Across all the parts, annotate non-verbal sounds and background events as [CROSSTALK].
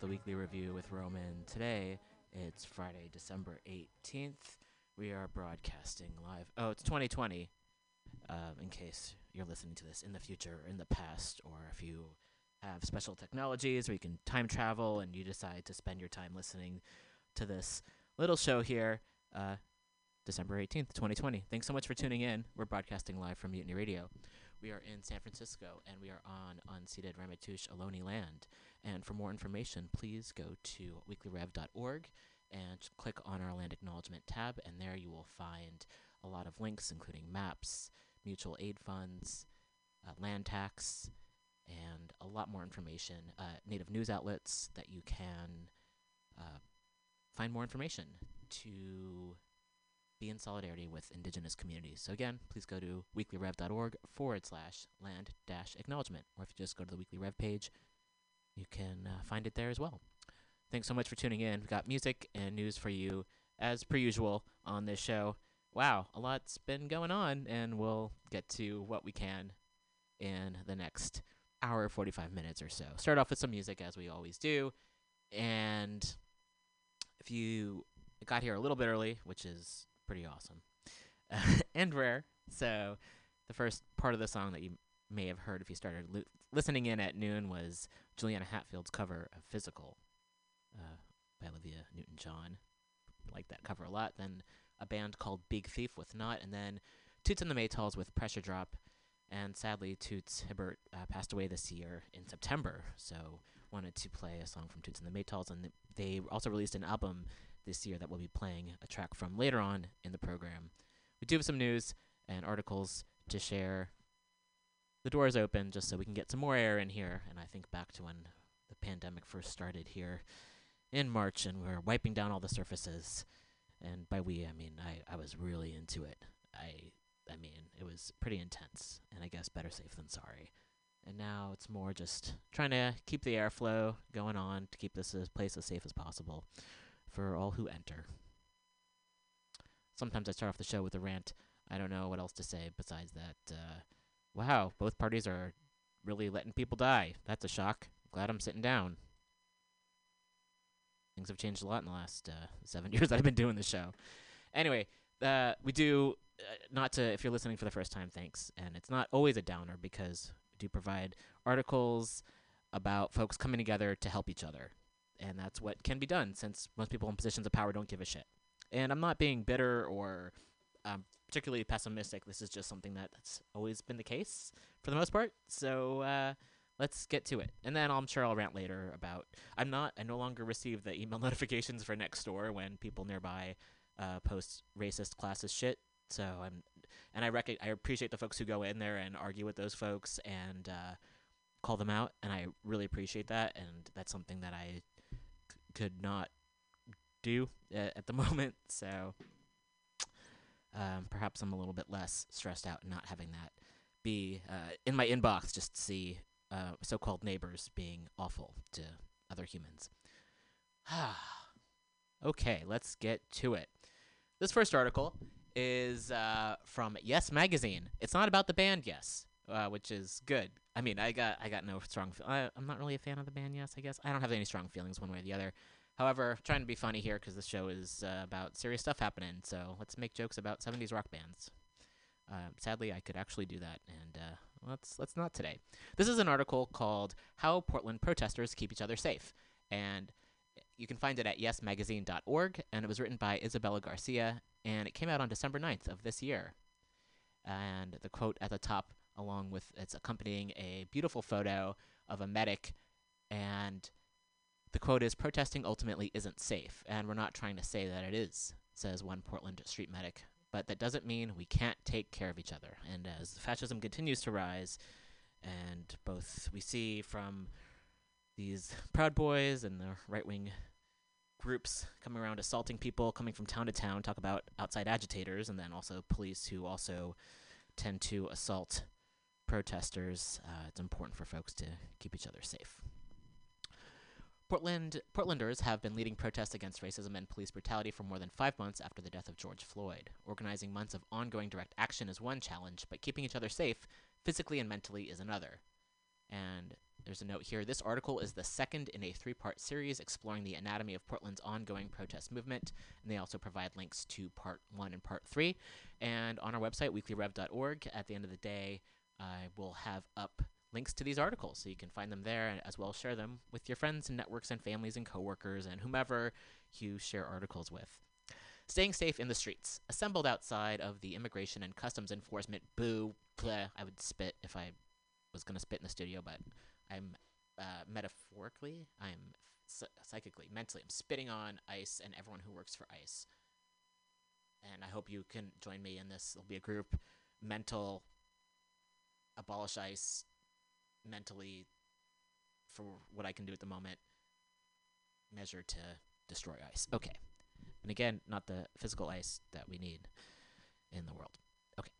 The weekly Review with Roman. Today, it's Friday, December 18th. We are broadcasting live. Oh, it's 2020, um, in case you're listening to this in the future, or in the past, or if you have special technologies where you can time travel and you decide to spend your time listening to this little show here. Uh, December 18th, 2020. Thanks so much for tuning in. We're broadcasting live from Mutiny Radio. We are in San Francisco and we are on unceded Ramaytush Ohlone land. And for more information, please go to weeklyrev.org and click on our land acknowledgement tab, and there you will find a lot of links, including maps, mutual aid funds, uh, land tax, and a lot more information. Uh, native news outlets that you can uh, find more information to be in solidarity with indigenous communities. So again, please go to weeklyrev.org forward slash land dash acknowledgement, or if you just go to the Weekly Rev page, you can uh, find it there as well. Thanks so much for tuning in. We've got music and news for you as per usual on this show. Wow, a lot's been going on, and we'll get to what we can in the next hour, 45 minutes or so. Start off with some music as we always do. And if you got here a little bit early, which is pretty awesome [LAUGHS] and rare, so the first part of the song that you may have heard if you started listening in at noon was Juliana Hatfield's cover of Physical uh, by Olivia Newton John. Like that cover a lot. Then a band called Big Thief with Not, and then Toots and the Maytals with Pressure Drop. And sadly, Toots Hibbert uh, passed away this year in September, so wanted to play a song from Toots and the Maytals. And they also released an album this year that we'll be playing a track from later on in the program. We do have some news and articles to share the doors open just so we can get some more air in here. And I think back to when the pandemic first started here in March and we are wiping down all the surfaces. And by we, I mean I, I was really into it. I I mean it was pretty intense, and I guess better safe than sorry. And now it's more just trying to keep the airflow going on to keep this place as safe as possible for all who enter. Sometimes I start off the show with a rant. I don't know what else to say besides that. Uh, wow, both parties are really letting people die. That's a shock. Glad I'm sitting down. Things have changed a lot in the last uh, seven [LAUGHS] years that I've been doing this show. Anyway, uh, we do uh, not to if you're listening for the first time, thanks. And it's not always a downer because we do provide articles about folks coming together to help each other, and that's what can be done since most people in positions of power don't give a shit. And I'm not being bitter or um, particularly pessimistic. This is just something that's always been the case for the most part. So uh, let's get to it. And then I'm sure I'll rant later about. I'm not. I no longer receive the email [LAUGHS] notifications for Nextdoor when people nearby uh, post racist, classist shit. So I'm, and I rec- I appreciate the folks who go in there and argue with those folks and uh, call them out, and I really appreciate that. And that's something that I c- could not do at the [LAUGHS] moment. So um, perhaps I'm a little bit less stressed out not having that be uh, in my inbox. Just to see uh, so-called neighbors being awful to other humans. [SIGHS] Okay, let's get to it. This first article is uh, from Yes Magazine. It's not about the band Yes, uh, which is good. I mean, I got I got no strong. Fe- I, I'm not really a fan of the band Yes. I guess I don't have any strong feelings one way or the other. However, trying to be funny here because this show is uh, about serious stuff happening. So let's make jokes about 70s rock bands. Uh, sadly, I could actually do that, and uh, let's let's not today. This is an article called "How Portland Protesters Keep Each Other Safe," and you can find it at yesmagazine.org. And it was written by Isabella Garcia, and it came out on December 9th of this year. And the quote at the top, along with it's accompanying a beautiful photo of a medic, and the quote is "Protesting ultimately isn't safe," and we're not trying to say that it is, says one Portland street medic but that doesn't mean we can't take care of each other. And as fascism continues to rise, and both we see from these Proud Boys and the right wing groups coming around assaulting people, coming from town to town, talk about outside agitators, and then also police who also tend to assault protesters, uh, it's important for folks to keep each other safe. Portland Portlanders have been leading protests against racism and police brutality for more than five months after the death of George Floyd. Organizing months of ongoing direct action is one challenge, but keeping each other safe, physically and mentally, is another. And there's a note here. This article is the second in a three part series exploring the anatomy of Portland's ongoing protest movement. And they also provide links to part one and part three. And on our website, weeklyrev.org, at the end of the day, I will have up links to these articles so you can find them there and as well share them with your friends and networks and families and coworkers and whomever you share articles with. Staying safe in the streets. Assembled outside of the Immigration and Customs Enforcement boo. Bleh, I would spit if I was going to spit in the studio, but I'm uh, metaphorically, I'm psychically, mentally, I'm spitting on ICE and everyone who works for ICE. And I hope you can join me in this. It'll be a group mental abolish ICE mentally for what I can do at the moment measure to destroy ice. Okay. And again, not the physical ice that we need in the world. Okay.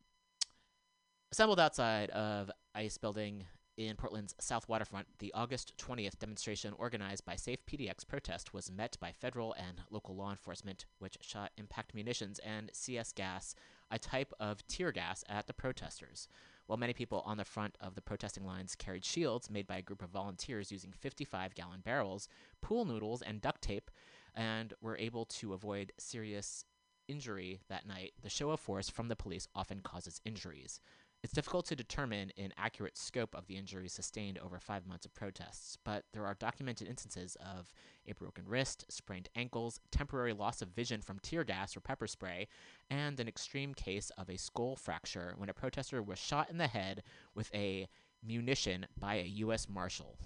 Assembled outside of ICE building in Portland's South Waterfront, the August 20th demonstration organized by Safe PDX protest was met by federal and local law enforcement, which shot impact munitions and CS gas, a type of tear gas, at the protesters while many people on the front of the protesting lines carried shields made by a group of volunteers using 55 gallon barrels, pool noodles, and duct tape, and were able to avoid serious injury that night, the show of force from the police often causes injuries. It's difficult to determine an accurate scope of the injuries sustained over five months of protests, but there are documented instances of a broken wrist, sprained ankles, temporary loss of vision from tear gas or pepper spray, and an extreme case of a skull fracture when a protester was shot in the head with a munition by a U.S. Marshal.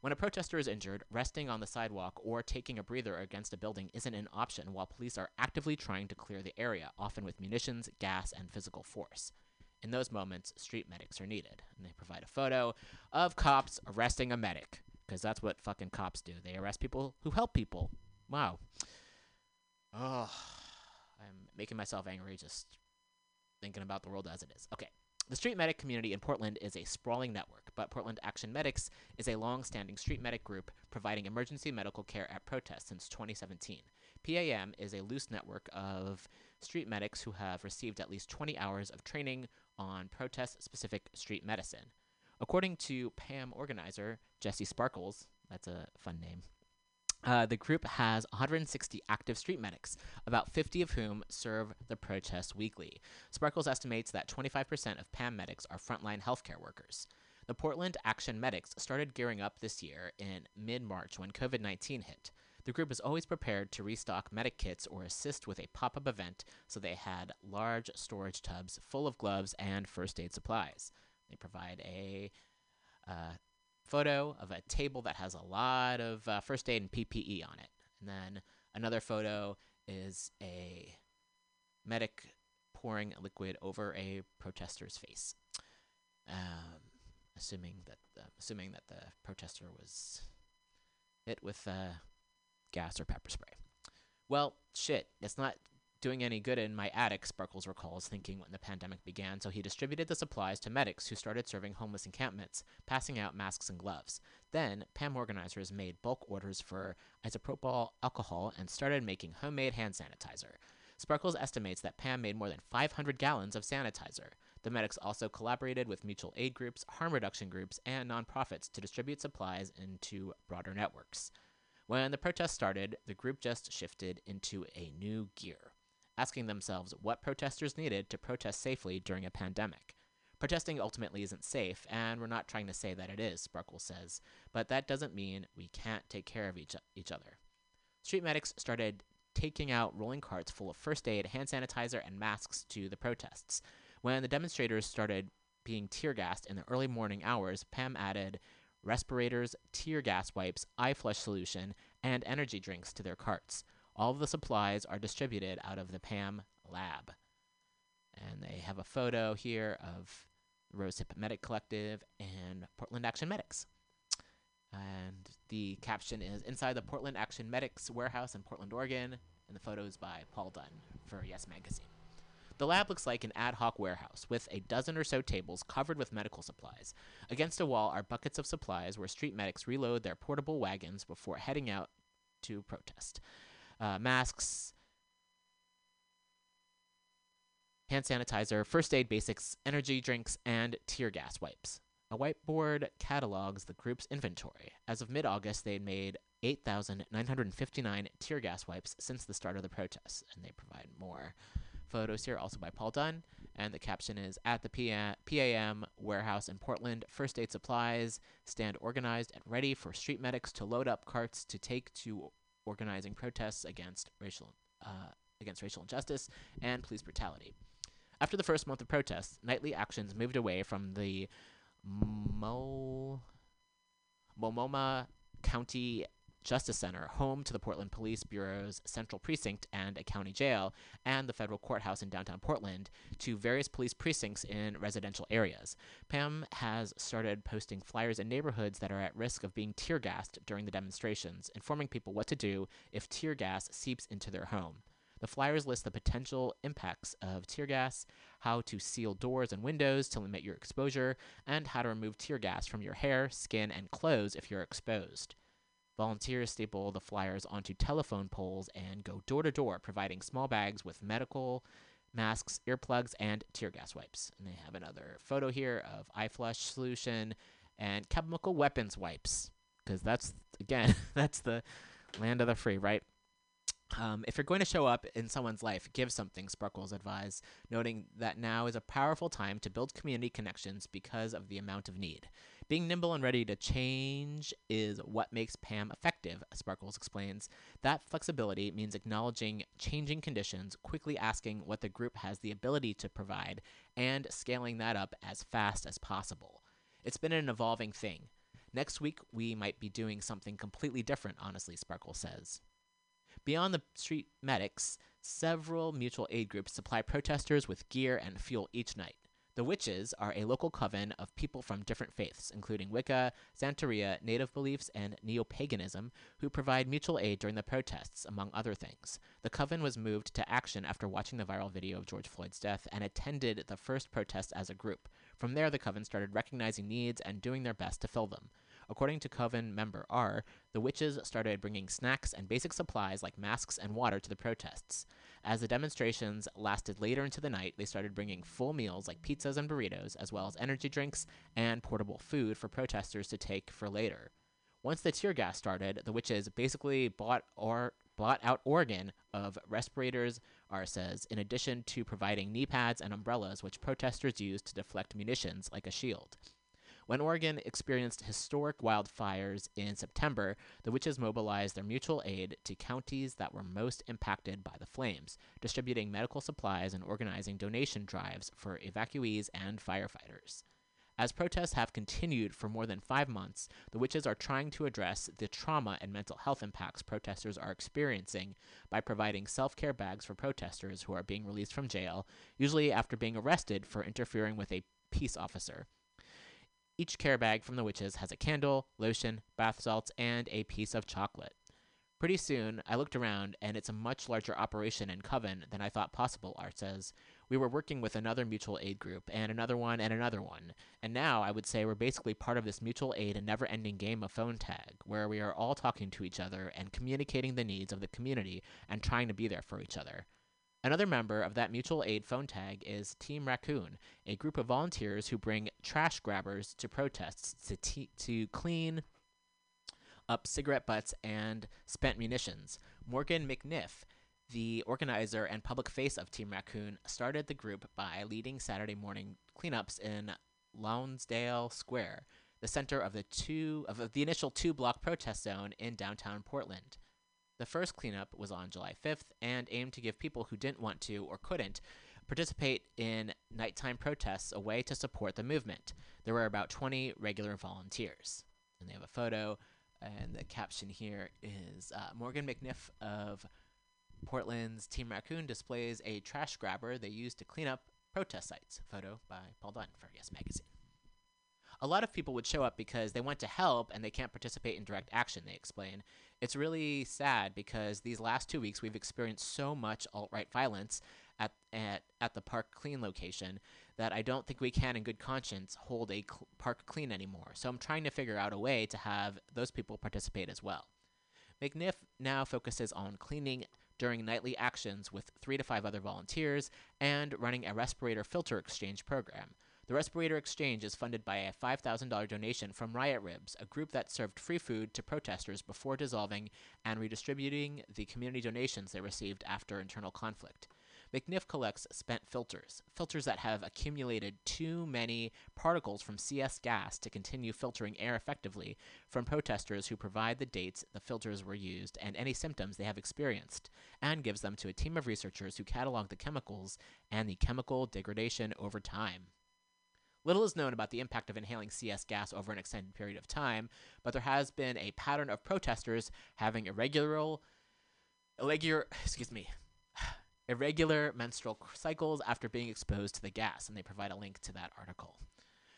When a protester is injured, resting on the sidewalk or taking a breather against a building isn't an option while police are actively trying to clear the area, often with munitions, gas, and physical force. In those moments, street medics are needed, and they provide a photo of cops arresting a medic, because that's what fucking cops do. They arrest people who help people. Wow. Oh, I'm making myself angry just thinking about the world as it is. Okay. The street medic community in Portland is a sprawling network, but Portland Action Medics is a long standing street medic group providing emergency medical care at protests since 2017. PAM is a loose network of street medics who have received at least 20 hours of training on protest specific street medicine. According to PAM organizer Jesse Sparkles, that's a fun name, uh, the group has 160 active street medics, about 50 of whom serve the protests weekly. Sparkles estimates that 25% of PAM medics are frontline healthcare workers. The Portland Action Medics started gearing up this year in mid March when COVID 19 hit. The group is always prepared to restock medic kits or assist with a pop up event, so they had large storage tubs full of gloves and first aid supplies. They provide a uh, photo of a table that has a lot of uh, first aid and PPE on it. And then another photo is a medic pouring liquid over a protester's face. Um, assuming that uh, assuming that the protester was hit with uh, gas or pepper spray. Well, shit, it's not doing any good in my attic, Sparkles recalls thinking when the pandemic began, so he distributed the supplies to medics who started serving homeless encampments, passing out masks and gloves. Then, PAM organizers made bulk orders for isopropyl alcohol and started making homemade hand sanitizer. Sparkles estimates that PAM made more than 500 gallons of sanitizer. The medics also collaborated with mutual aid groups, harm reduction groups, and nonprofits to distribute supplies into broader networks. When the protest started, the group just shifted into a new gear, asking themselves what protesters needed to protest safely during a pandemic. Protesting ultimately isn't safe, and we're not trying to say that it is, Sparkle says, but that doesn't mean we can't take care of each, each other. Street medics started taking out rolling carts full of first aid, hand sanitizer, and masks to the protests. When the demonstrators started being tear gassed in the early morning hours, Pam added respirators, tear gas wipes, eye flush solution, and energy drinks to their carts. All of the supplies are distributed out of the PAM lab. And they have a photo here of Rose Hip Medic Collective and Portland Action Medics. And the caption is Inside the Portland Action Medics warehouse in Portland, Oregon. And the photo is by Paul Dunn for Yes Magazine. The lab looks like an ad hoc warehouse with a dozen or so tables covered with medical supplies. Against a wall are buckets of supplies where street medics reload their portable wagons before heading out to protest. Uh, masks, hand sanitizer, first aid basics, energy drinks, and tear gas wipes. A whiteboard catalogs the group's inventory. As of mid August, they had made 8,959 tear gas wipes since the start of the protests, and they provide more photos here, also by Paul Dunn. And the caption is At the PAM warehouse in Portland, first aid supplies stand organized and ready for street medics to load up carts to take to organizing protests against racial, uh, against racial injustice and police brutality. After the first month of protests, nightly actions moved away from the Mo- Multnomah County Justice Center, home to the Portland Police Bureau's Central Precinct and a county jail, and the federal courthouse in downtown Portland, to various police precincts in residential areas. Pam has started posting flyers in neighborhoods that are at risk of being tear gassed during the demonstrations, informing people what to do if tear gas seeps into their home. The flyers list the potential impacts of tear gas, how to seal doors and windows to limit your exposure, and how to remove tear gas from your hair, skin, and clothes if you're exposed. Volunteers staple the flyers onto telephone poles and go door to door, providing small bags with medical masks, earplugs, and tear gas wipes. And they have another photo here of eye flush solution and chemical weapons wipes, because that's again [LAUGHS] that's the land of the free, right? Um, if you're going to show up in someone's life, give something, Sparkles advised, noting that now is a powerful time to build community connections because of the amount of need. Being nimble and ready to change is what makes PAM effective, Sparkles explains. That flexibility means acknowledging changing conditions, quickly asking what the group has the ability to provide, and scaling that up as fast as possible. It's been an evolving thing. Next week, we might be doing something completely different, honestly, Sparkle says. Beyond the street medics, several mutual aid groups supply protesters with gear and fuel each night. The Witches are a local coven of people from different faiths, including Wicca, Santeria, Native beliefs, and Neo paganism, who provide mutual aid during the protests, among other things. The coven was moved to action after watching the viral video of George Floyd's death and attended the first protest as a group. From there, the coven started recognizing needs and doing their best to fill them. According to Coven member R, the witches started bringing snacks and basic supplies like masks and water to the protests. As the demonstrations lasted later into the night, they started bringing full meals like pizzas and burritos, as well as energy drinks and portable food for protesters to take for later. Once the tear gas started, the witches basically bought or bought out Oregon of respirators, R says, in addition to providing knee pads and umbrellas which protesters used to deflect munitions like a shield. When Oregon experienced historic wildfires in September, the witches mobilized their mutual aid to counties that were most impacted by the flames, distributing medical supplies and organizing donation drives for evacuees and firefighters. As protests have continued for more than five months, the witches are trying to address the trauma and mental health impacts protesters are experiencing by providing self care bags for protesters who are being released from jail, usually after being arrested for interfering with a peace officer. Each care bag from the witches has a candle, lotion, bath salts, and a piece of chocolate. Pretty soon, I looked around, and it's a much larger operation in Coven than I thought possible, R says. We were working with another mutual aid group, and another one, and another one. And now, I would say we're basically part of this mutual aid and never ending game of phone tag, where we are all talking to each other and communicating the needs of the community and trying to be there for each other. Another member of that mutual aid phone tag is Team Raccoon, a group of volunteers who bring trash grabbers to protests to, te- to clean up cigarette butts and spent munitions. Morgan McNiff, the organizer and public face of Team Raccoon, started the group by leading Saturday morning cleanups in Lownsdale Square, the center of the two of the initial two-block protest zone in downtown Portland. The first cleanup was on July 5th and aimed to give people who didn't want to or couldn't participate in nighttime protests a way to support the movement. There were about 20 regular volunteers. And they have a photo, and the caption here is uh, Morgan McNiff of Portland's Team Raccoon displays a trash grabber they use to clean up protest sites. Photo by Paul Dunn for Yes Magazine. A lot of people would show up because they want to help and they can't participate in direct action, they explain. It's really sad because these last two weeks we've experienced so much alt right violence at, at, at the Park Clean location that I don't think we can, in good conscience, hold a cl- park clean anymore. So I'm trying to figure out a way to have those people participate as well. McNiff now focuses on cleaning during nightly actions with three to five other volunteers and running a respirator filter exchange program. The Respirator Exchange is funded by a $5,000 donation from Riot Ribs, a group that served free food to protesters before dissolving and redistributing the community donations they received after internal conflict. McNiff collects spent filters, filters that have accumulated too many particles from CS gas to continue filtering air effectively from protesters who provide the dates the filters were used and any symptoms they have experienced, and gives them to a team of researchers who catalog the chemicals and the chemical degradation over time. Little is known about the impact of inhaling CS gas over an extended period of time, but there has been a pattern of protesters having irregular, irregular, [SIGHS] excuse me, [SIGHS] irregular menstrual cycles after being exposed to the gas, and they provide a link to that article.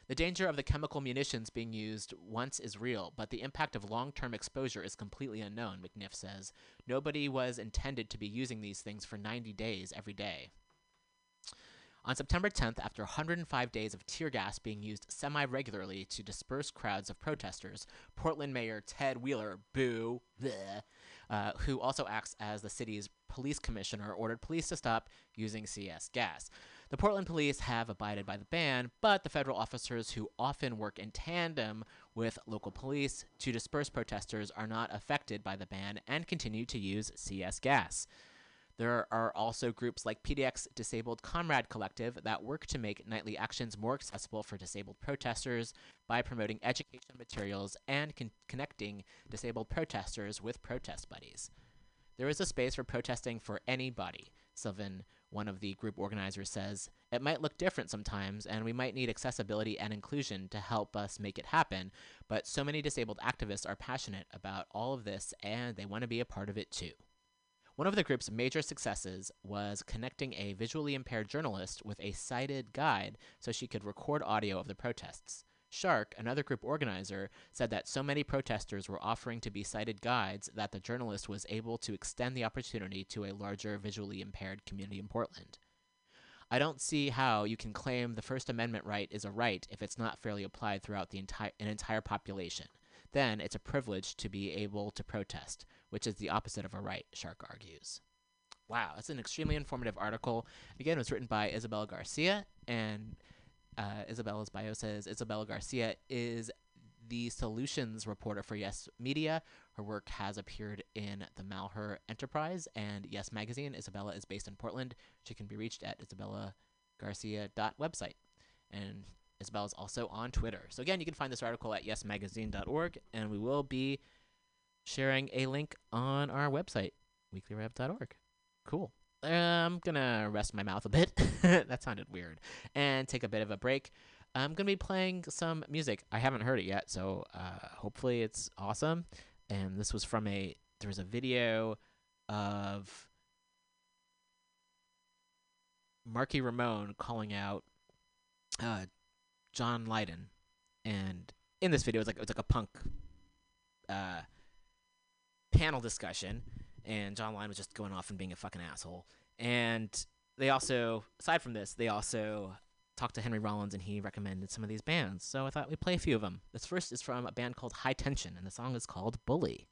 The danger of the chemical munitions being used once is real, but the impact of long term exposure is completely unknown, McNiff says. Nobody was intended to be using these things for 90 days every day. On September 10th, after 105 days of tear gas being used semi regularly to disperse crowds of protesters, Portland Mayor Ted Wheeler, boo, bleh, uh, who also acts as the city's police commissioner, ordered police to stop using CS gas. The Portland police have abided by the ban, but the federal officers who often work in tandem with local police to disperse protesters are not affected by the ban and continue to use CS gas. There are also groups like PDX Disabled Comrade Collective that work to make nightly actions more accessible for disabled protesters by promoting education materials and con- connecting disabled protesters with protest buddies. There is a space for protesting for anybody, Sylvan, one of the group organizers, says. It might look different sometimes, and we might need accessibility and inclusion to help us make it happen, but so many disabled activists are passionate about all of this and they want to be a part of it too. One of the group's major successes was connecting a visually impaired journalist with a sighted guide so she could record audio of the protests. Shark, another group organizer, said that so many protesters were offering to be sighted guides that the journalist was able to extend the opportunity to a larger visually impaired community in Portland. I don't see how you can claim the First Amendment right is a right if it's not fairly applied throughout the entire an entire population. Then it's a privilege to be able to protest which is the opposite of a right, Shark argues. Wow, that's an extremely informative article. Again, it was written by Isabella Garcia, and uh, Isabella's bio says Isabella Garcia is the solutions reporter for Yes Media. Her work has appeared in the Malheur Enterprise and Yes Magazine. Isabella is based in Portland. She can be reached at isabellagarcia.website. And Isabella is also on Twitter. So again, you can find this article at yesmagazine.org, and we will be sharing a link on our website, weeklyrev.org. Cool. I'm gonna rest my mouth a bit. [LAUGHS] that sounded weird. And take a bit of a break. I'm gonna be playing some music. I haven't heard it yet, so uh, hopefully it's awesome. And this was from a there was a video of Marky Ramone calling out uh, John Lydon, and in this video, it's like it's like a punk uh, panel discussion, and John Lydon was just going off and being a fucking asshole. And they also, aside from this, they also talked to Henry Rollins and he recommended some of these bands. So I thought we'd play a few of them. This first is from a band called High Tension, and the song is called Bully.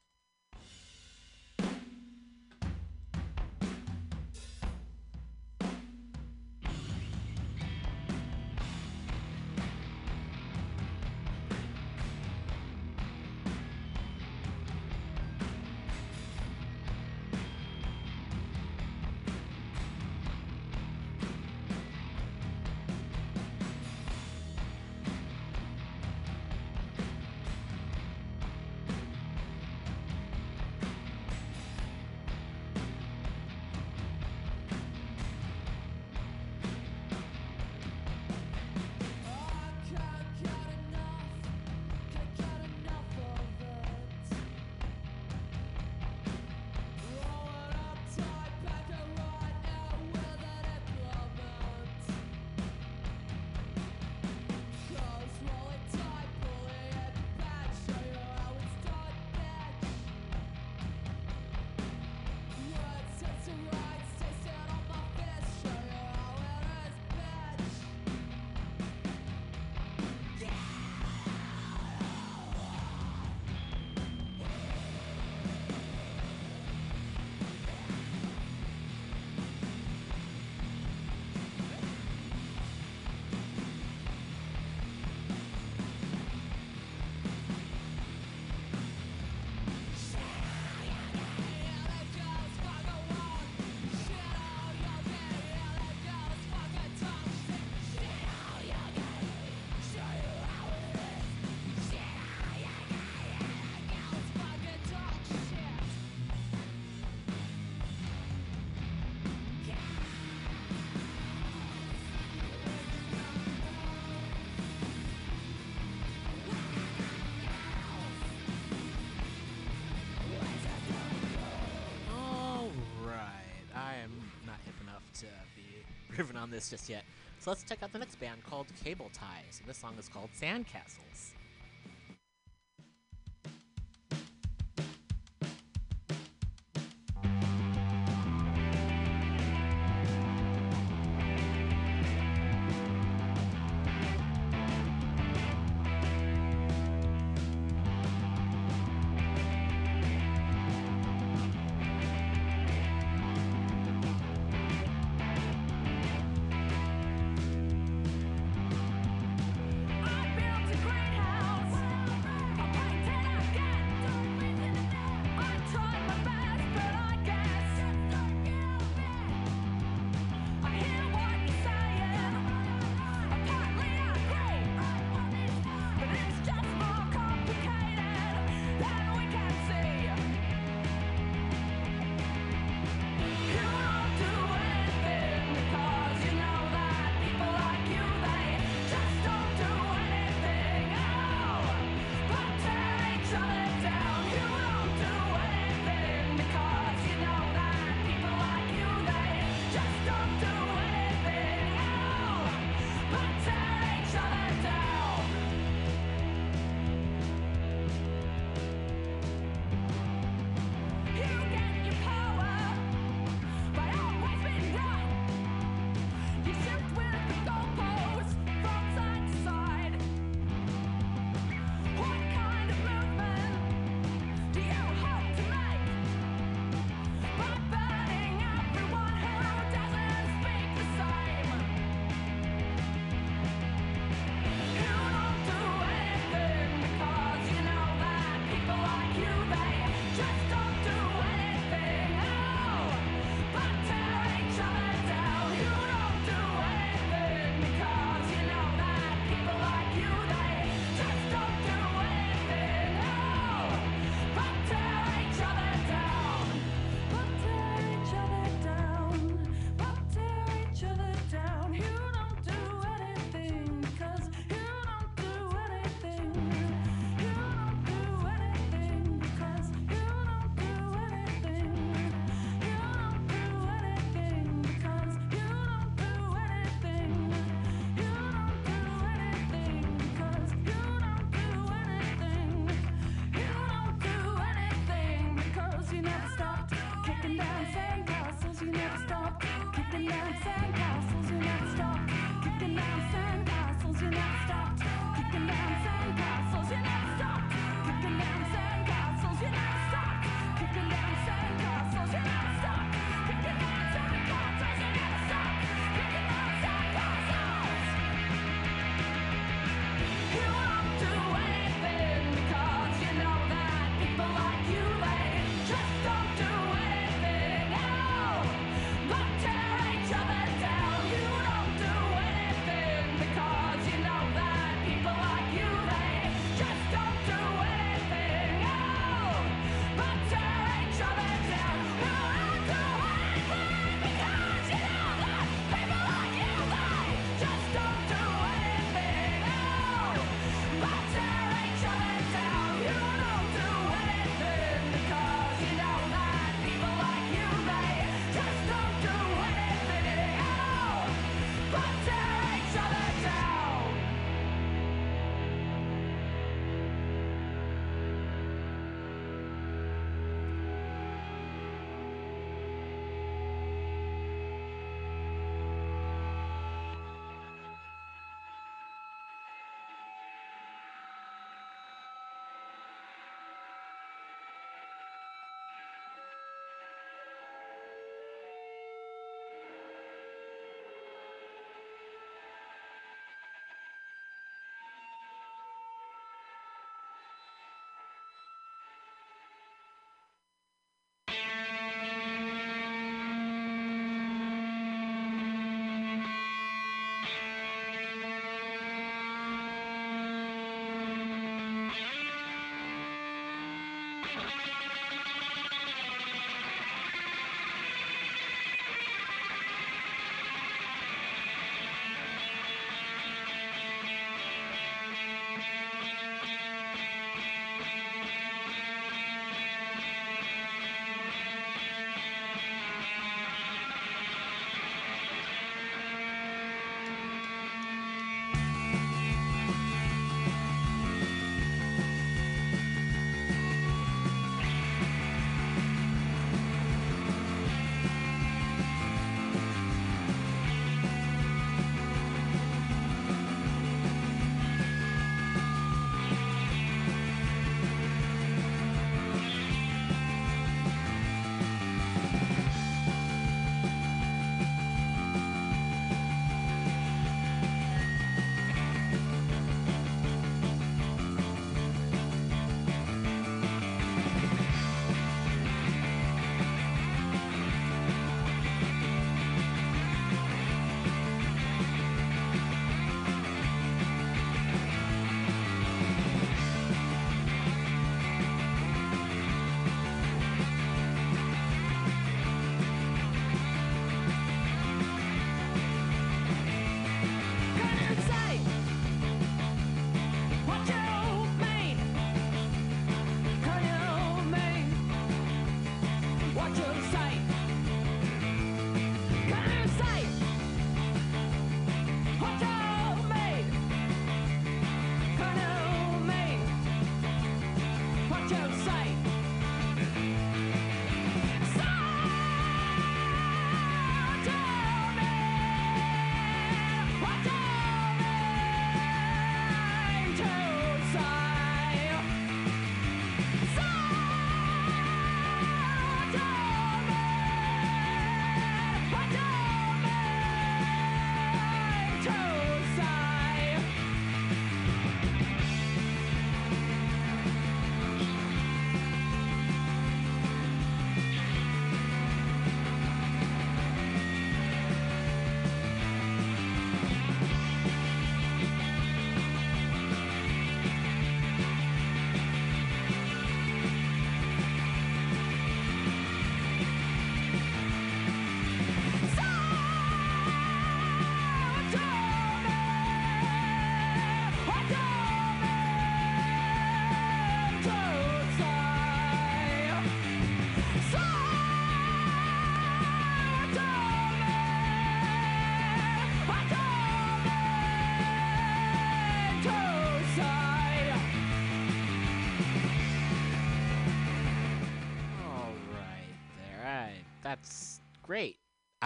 On this just yet. So let's check out the next band called Cable Ties. And this song is called Sandcastles.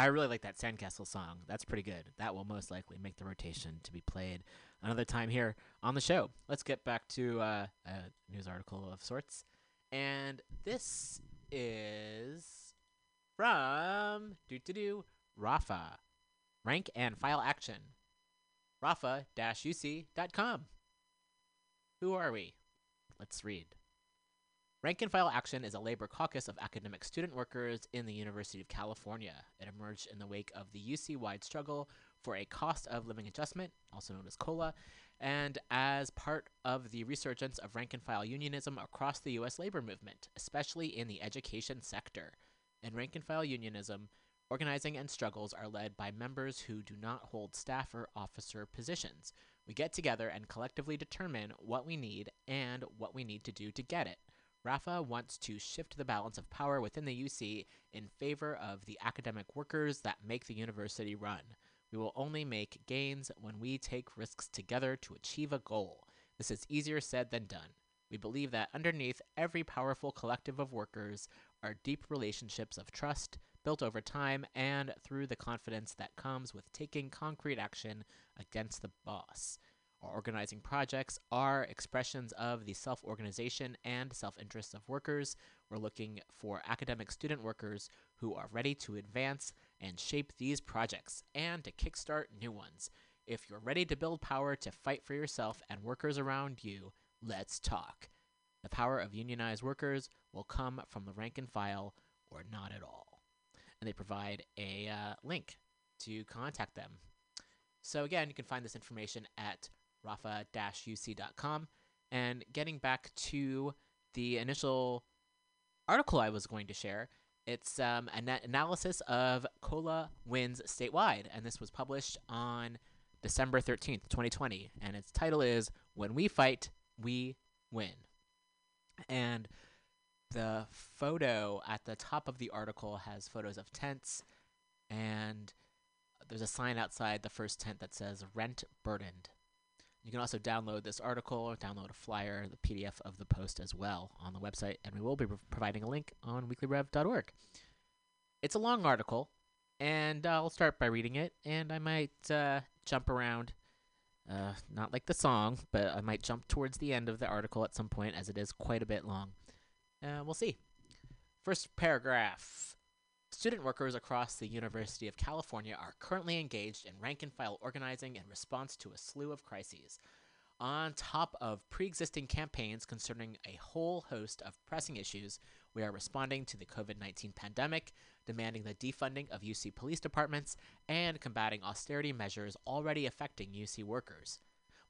I really like that Sandcastle song. That's pretty good. That will most likely make the rotation to be played another time here on the show. Let's get back to uh, a news article of sorts. And this is from do do do Rafa. Rank and file action. Rafa-uc.com. Who are we? Let's read. Rank and File Action is a labor caucus of academic student workers in the University of California. It emerged in the wake of the UC wide struggle for a cost of living adjustment, also known as COLA, and as part of the resurgence of rank and file unionism across the U.S. labor movement, especially in the education sector. In rank and file unionism, organizing and struggles are led by members who do not hold staff or officer positions. We get together and collectively determine what we need and what we need to do to get it. Rafa wants to shift the balance of power within the UC in favor of the academic workers that make the university run. We will only make gains when we take risks together to achieve a goal. This is easier said than done. We believe that underneath every powerful collective of workers are deep relationships of trust built over time and through the confidence that comes with taking concrete action against the boss. Our organizing projects are expressions of the self organization and self interest of workers. We're looking for academic student workers who are ready to advance and shape these projects and to kickstart new ones. If you're ready to build power to fight for yourself and workers around you, let's talk. The power of unionized workers will come from the rank and file or not at all. And they provide a uh, link to contact them. So, again, you can find this information at rafa-uc.com. And getting back to the initial article I was going to share. It's um, an analysis of cola wins statewide, and this was published on December 13th, 2020. And its title is When We Fight, We Win. And the photo at the top of the article has photos of tents, and there's a sign outside the first tent that says Rent Burdened. You can also download this article, or download a flyer, the PDF of the post as well on the website, and we will be providing a link on weeklyrev.org. It's a long article, and I'll start by reading it, and I might uh, jump around. Uh, not like the song, but I might jump towards the end of the article at some point, as it is quite a bit long. Uh, we'll see. First paragraph. Student workers across the University of California are currently engaged in rank and file organizing in response to a slew of crises. On top of pre existing campaigns concerning a whole host of pressing issues, we are responding to the COVID 19 pandemic, demanding the defunding of UC police departments, and combating austerity measures already affecting UC workers.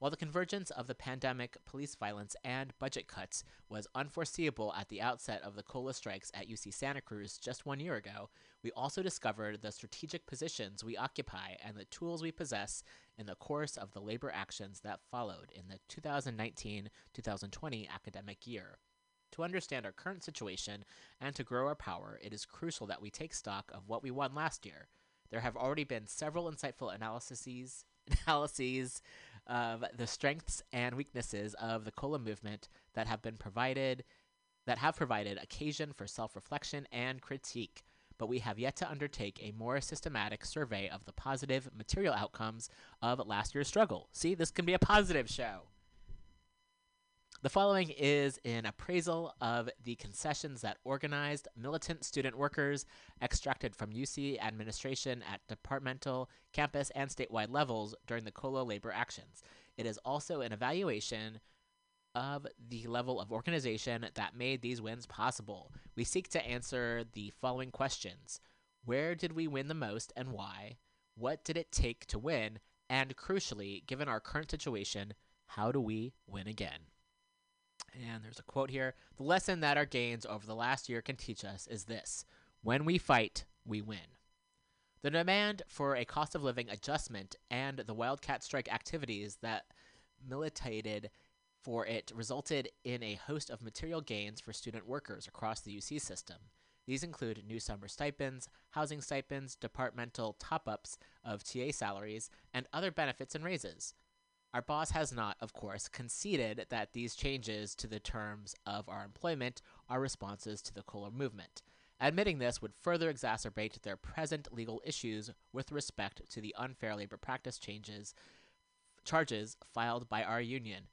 While the convergence of the pandemic, police violence, and budget cuts was unforeseeable at the outset of the COLA strikes at UC Santa Cruz just one year ago, we also discovered the strategic positions we occupy and the tools we possess in the course of the labor actions that followed in the 2019 2020 academic year. To understand our current situation and to grow our power, it is crucial that we take stock of what we won last year. There have already been several insightful analyses [LAUGHS] analyses of the strengths and weaknesses of the Cola movement that have been provided that have provided occasion for self-reflection and critique, but we have yet to undertake a more systematic survey of the positive material outcomes of last year's struggle. See, this can be a positive show. The following is an appraisal of the concessions that organized militant student workers extracted from UC administration at departmental, campus, and statewide levels during the COLA labor actions. It is also an evaluation of the level of organization that made these wins possible. We seek to answer the following questions Where did we win the most and why? What did it take to win? And crucially, given our current situation, how do we win again? And there's a quote here The lesson that our gains over the last year can teach us is this when we fight, we win. The demand for a cost of living adjustment and the Wildcat strike activities that militated for it resulted in a host of material gains for student workers across the UC system. These include new summer stipends, housing stipends, departmental top ups of TA salaries, and other benefits and raises. Our boss has not, of course, conceded that these changes to the terms of our employment are responses to the COLA movement. Admitting this would further exacerbate their present legal issues with respect to the unfair labor practice changes charges filed by our union,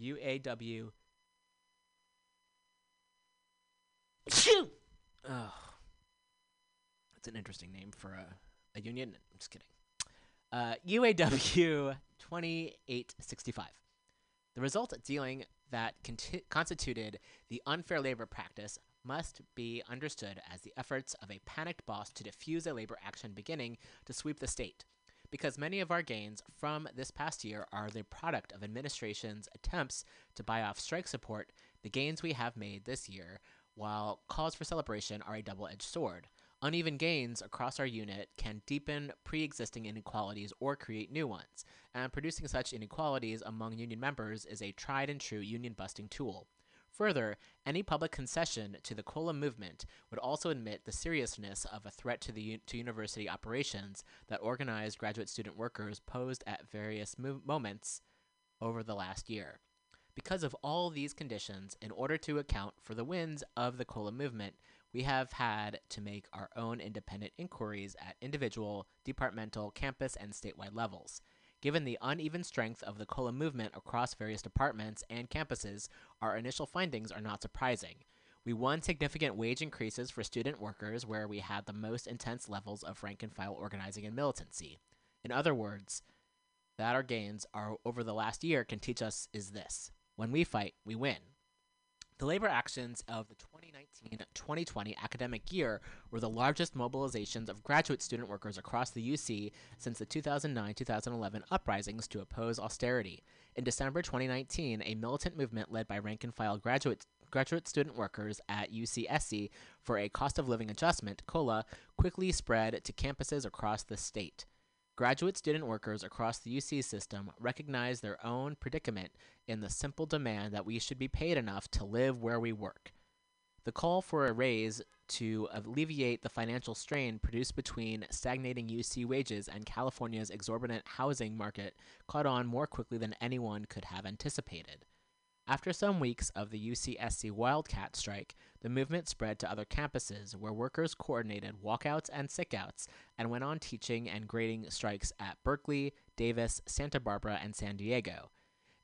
UAW. oh, that's an interesting name for a, a union. I'm just kidding. Uh, UAW 2865. The result dealing that conti- constituted the unfair labor practice must be understood as the efforts of a panicked boss to diffuse a labor action beginning to sweep the state. Because many of our gains from this past year are the product of administration's attempts to buy off strike support, the gains we have made this year, while cause for celebration, are a double edged sword. Uneven gains across our unit can deepen pre existing inequalities or create new ones, and producing such inequalities among union members is a tried and true union busting tool. Further, any public concession to the COLA movement would also admit the seriousness of a threat to, the, to university operations that organized graduate student workers posed at various mo- moments over the last year. Because of all these conditions, in order to account for the wins of the COLA movement, we have had to make our own independent inquiries at individual, departmental, campus, and statewide levels. Given the uneven strength of the COLA movement across various departments and campuses, our initial findings are not surprising. We won significant wage increases for student workers where we had the most intense levels of rank and file organizing and militancy. In other words, that our gains are over the last year can teach us is this when we fight, we win. The labor actions of the 2019 2020 academic year were the largest mobilizations of graduate student workers across the UC since the 2009 2011 uprisings to oppose austerity. In December 2019, a militant movement led by rank and file graduate graduate student workers at UCSC for a cost of living adjustment, COLA, quickly spread to campuses across the state. Graduate student workers across the UC system recognize their own predicament in the simple demand that we should be paid enough to live where we work. The call for a raise to alleviate the financial strain produced between stagnating UC wages and California's exorbitant housing market caught on more quickly than anyone could have anticipated. After some weeks of the UCSC Wildcat strike, the movement spread to other campuses where workers coordinated walkouts and sickouts and went on teaching and grading strikes at Berkeley, Davis, Santa Barbara, and San Diego.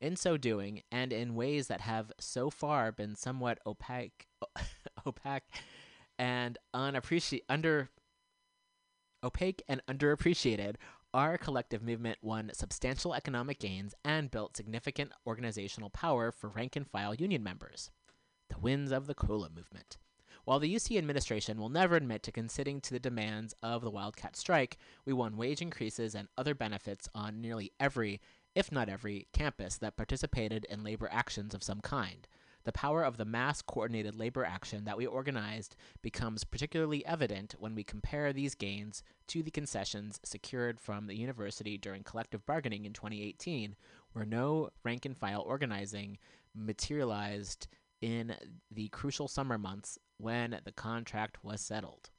In so doing, and in ways that have so far been somewhat opaque, [LAUGHS] opaque and unappreciated, under opaque and underappreciated, our collective movement won substantial economic gains and built significant organizational power for rank and file union members. The winds of the COLA movement. While the UC administration will never admit to conceding to the demands of the Wildcat strike, we won wage increases and other benefits on nearly every, if not every, campus that participated in labor actions of some kind the power of the mass coordinated labor action that we organized becomes particularly evident when we compare these gains to the concessions secured from the university during collective bargaining in 2018, where no rank and file organizing materialized in the crucial summer months when the contract was settled.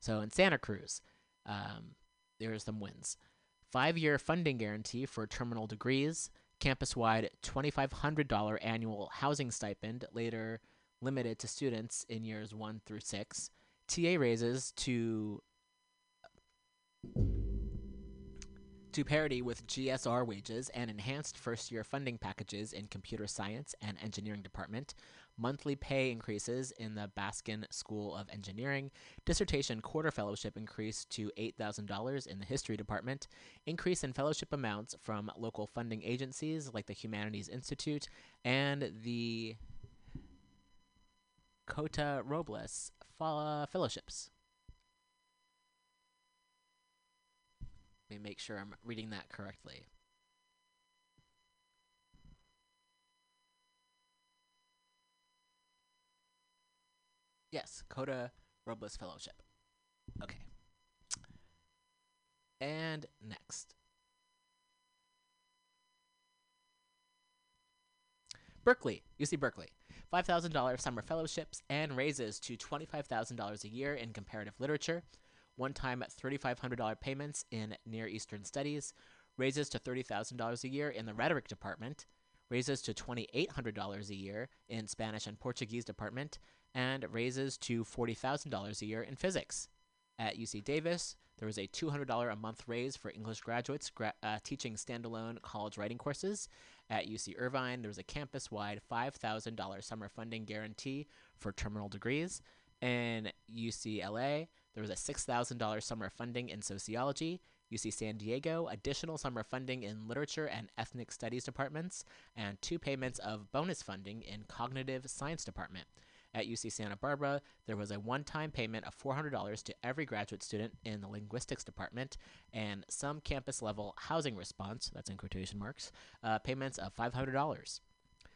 So in Santa Cruz, um, there are some wins. Five year funding guarantee for terminal degrees, campus wide $2,500 annual housing stipend, later limited to students in years 1 through 6, TA raises to to parity with GSR wages and enhanced first year funding packages in computer science and engineering department, monthly pay increases in the Baskin School of Engineering, dissertation quarter fellowship increase to $8,000 in the history department, increase in fellowship amounts from local funding agencies like the Humanities Institute and the Cota Robles uh, fellowships. Let me make sure I'm reading that correctly. Yes, Cota Robles Fellowship. Okay. And next. Berkeley, UC Berkeley. $5,000 summer fellowships and raises to $25,000 a year in comparative literature, one time $3,500 payments in Near Eastern Studies, raises to $30,000 a year in the Rhetoric Department, raises to $2,800 a year in Spanish and Portuguese Department, and raises to $40,000 a year in physics. At UC Davis, there was a $200 a month raise for English graduates gra- uh, teaching standalone college writing courses. At UC Irvine, there was a campus wide $5,000 summer funding guarantee for terminal degrees. In UCLA, there was a $6,000 summer funding in sociology. UC San Diego, additional summer funding in literature and ethnic studies departments, and two payments of bonus funding in cognitive science department. At UC Santa Barbara, there was a one time payment of $400 to every graduate student in the linguistics department and some campus level housing response, that's in quotation marks, uh, payments of $500.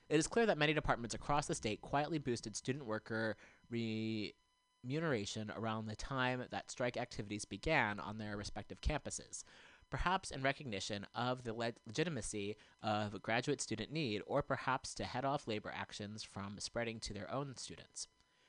It is clear that many departments across the state quietly boosted student worker remuneration around the time that strike activities began on their respective campuses perhaps in recognition of the le- legitimacy of graduate student need, or perhaps to head off labor actions from spreading to their own students.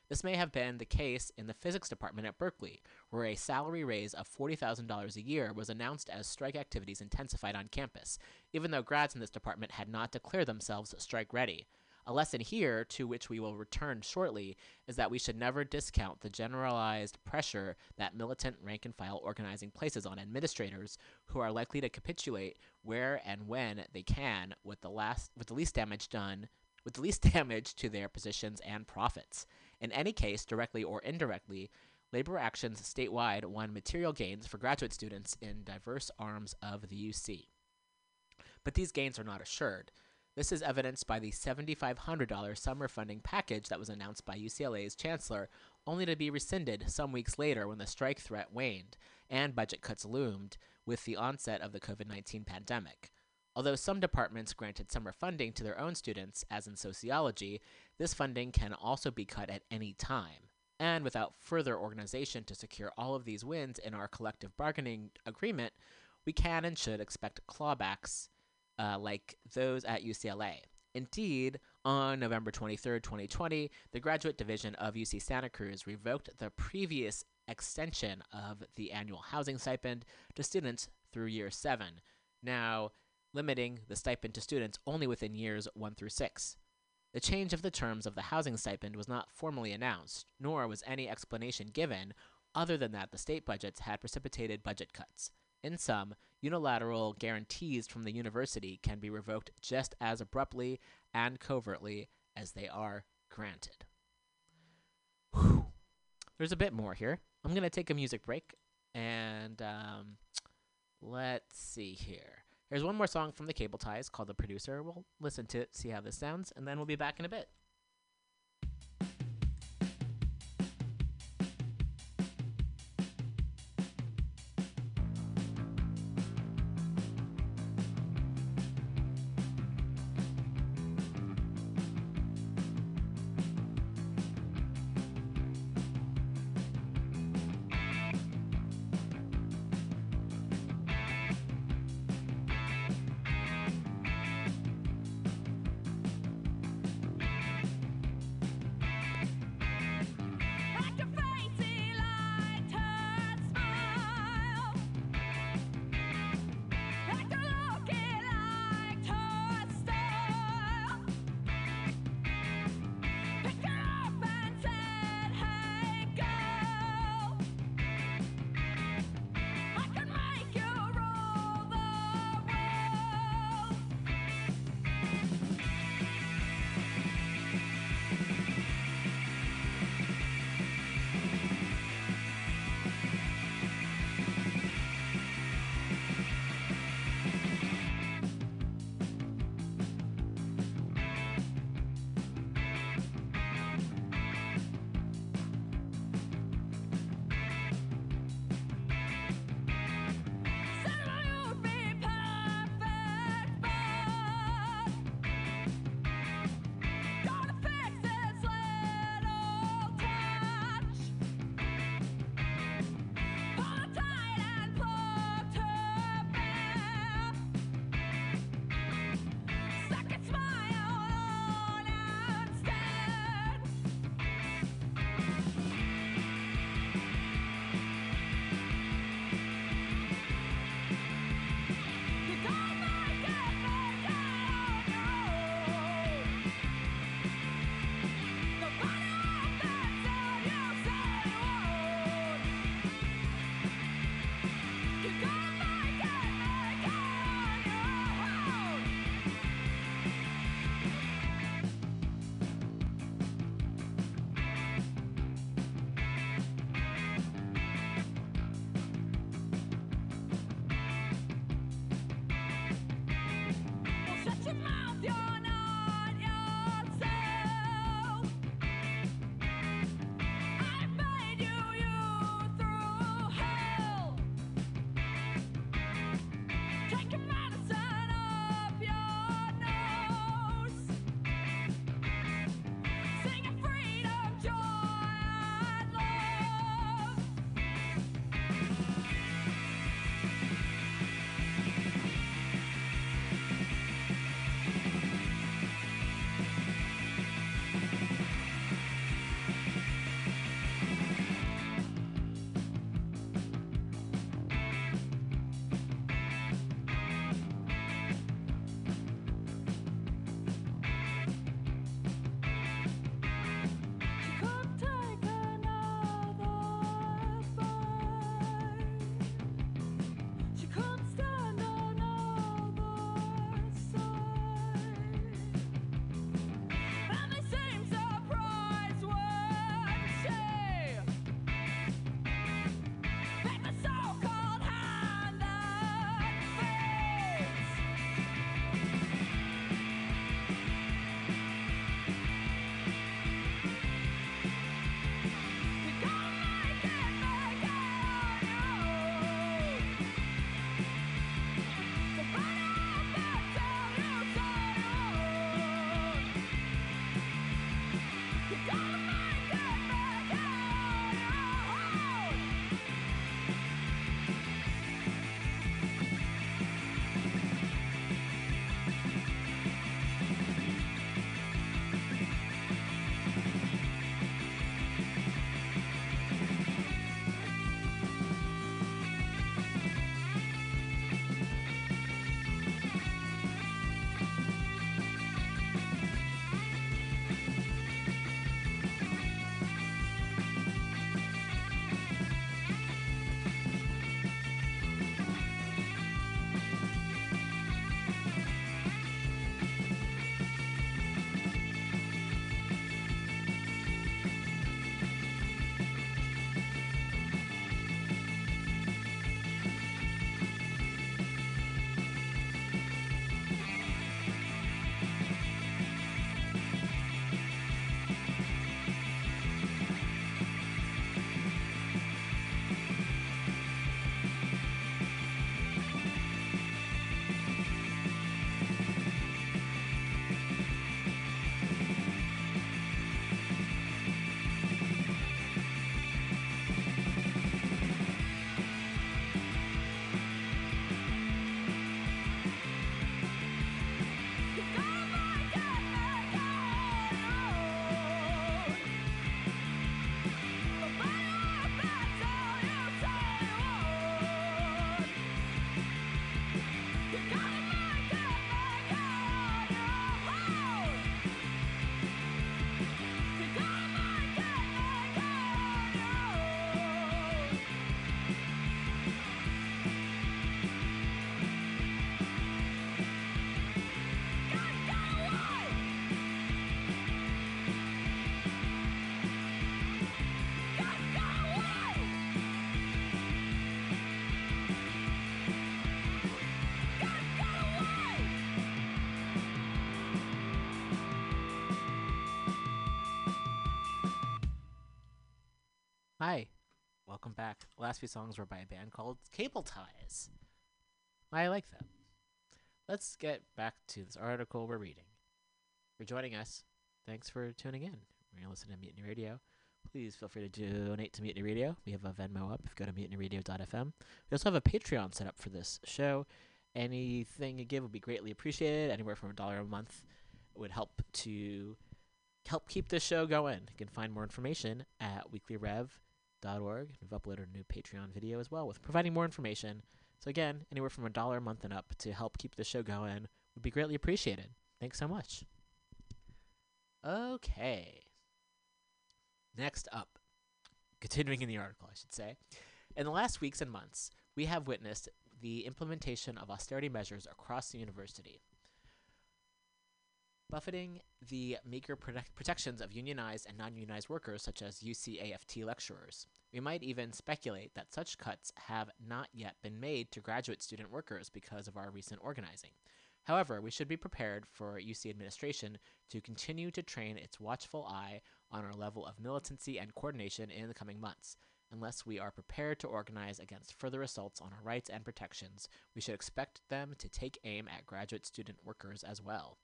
This may have been the case in the physics department at Berkeley, where a salary raise of $40,000 a year was announced as strike activities intensified on campus, even though grads in this department had not declared themselves strike ready. A lesson here, to which we will return shortly, is that we should never discount the generalized pressure that militant rank and file organizing places on administrators who are likely to capitulate where and when they can with the last with the least damage done with the least [LAUGHS] damage to their positions and profits. In any case, directly or indirectly, labor actions statewide won material gains for graduate students in diverse arms of the UC. But these gains are not assured. This is evidenced by the $7,500 summer funding package that was announced by UCLA's chancellor, only to be rescinded some weeks later when the strike threat waned and budget cuts loomed with the onset of the COVID 19 pandemic. Although some departments granted summer funding to their own students, as in sociology, This funding can also be cut at any time. And without further organization to secure all of these wins in our collective bargaining agreement, we can and should expect clawbacks uh, like those at UCLA. Indeed, on November 23, 2020, the graduate division of UC Santa Cruz revoked the previous extension of the annual housing stipend to students through year 7, now limiting the stipend to students only within years 1 through 6. The change of the terms of the housing stipend was not formally announced, nor was any explanation given other than that the state budgets had precipitated budget cuts. In sum, unilateral guarantees from the university can be revoked just as abruptly and covertly as they are granted. Whew. There's a bit more here. I'm going to take a music break and um, let's see here. Here's one more song from the Cable Ties called The Producer. We'll listen to it, see how this sounds, and then we'll be back in a bit. Last few songs were by a band called Cable Ties. I like them. Let's get back to this article we're reading. For joining us, thanks for tuning in. We're going to listen to Mutiny Radio. Please feel free to donate to Mutiny Radio. We have a Venmo up if you go to mutinyradio.fm. We also have a Patreon set up for this show. Anything you give would be greatly appreciated. Anywhere from a dollar a month would help to help keep this show going. You can find more information at weeklyrev.org. We've uploaded a new Patreon video as well with providing more information. So again, anywhere from a dollar a month and up to help keep the show going would be greatly appreciated. Thanks so much. Okay. Next up, continuing in the article, I should say. In the last weeks and months, we have witnessed the implementation of austerity measures across the university, buffeting the meager protect- protections of unionized and non unionized workers, such as UCAFT lecturers. We might even speculate that such cuts have not yet been made to graduate student workers because of our recent organizing. However, we should be prepared for UC administration to continue to train its watchful eye on our level of militancy and coordination in the coming months. Unless we are prepared to organize against further assaults on our rights and protections, we should expect them to take aim at graduate student workers as well.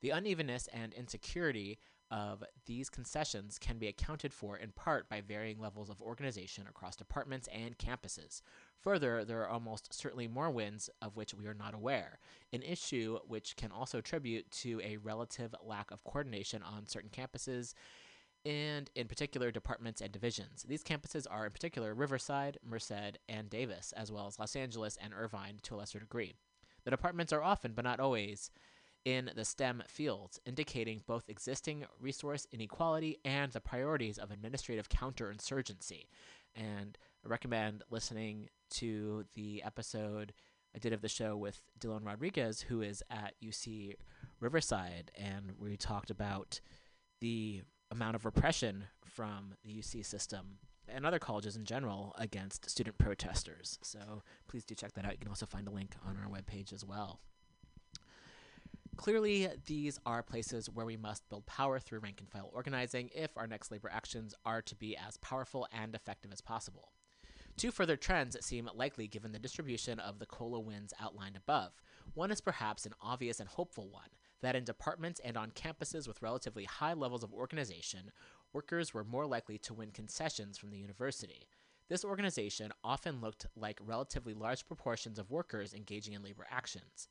The unevenness and insecurity of these concessions can be accounted for in part by varying levels of organization across departments and campuses. Further, there are almost certainly more wins of which we are not aware, an issue which can also attribute to a relative lack of coordination on certain campuses and in particular departments and divisions. These campuses are in particular Riverside, Merced, and Davis, as well as Los Angeles and Irvine to a lesser degree. The departments are often, but not always, in the STEM fields, indicating both existing resource inequality and the priorities of administrative counterinsurgency. And I recommend listening to the episode I did of the show with Dylan Rodriguez, who is at UC Riverside, and we talked about the amount of repression from the UC system and other colleges in general against student protesters. So please do check that out. You can also find a link on our webpage as well. Clearly, these are places where we must build power through rank and file organizing if our next labor actions are to be as powerful and effective as possible. Two further trends seem likely given the distribution of the COLA wins outlined above. One is perhaps an obvious and hopeful one that in departments and on campuses with relatively high levels of organization, workers were more likely to win concessions from the university. This organization often looked like relatively large proportions of workers engaging in labor actions.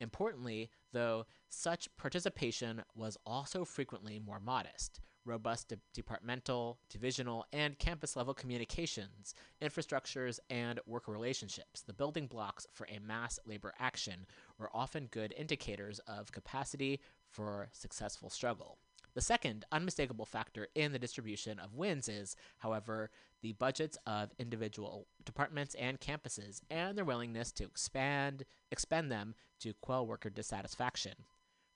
Importantly, though, such participation was also frequently more modest. Robust de- departmental, divisional, and campus level communications, infrastructures, and worker relationships, the building blocks for a mass labor action, were often good indicators of capacity for successful struggle. The second unmistakable factor in the distribution of wins is, however, the budgets of individual departments and campuses and their willingness to expand expend them to quell worker dissatisfaction.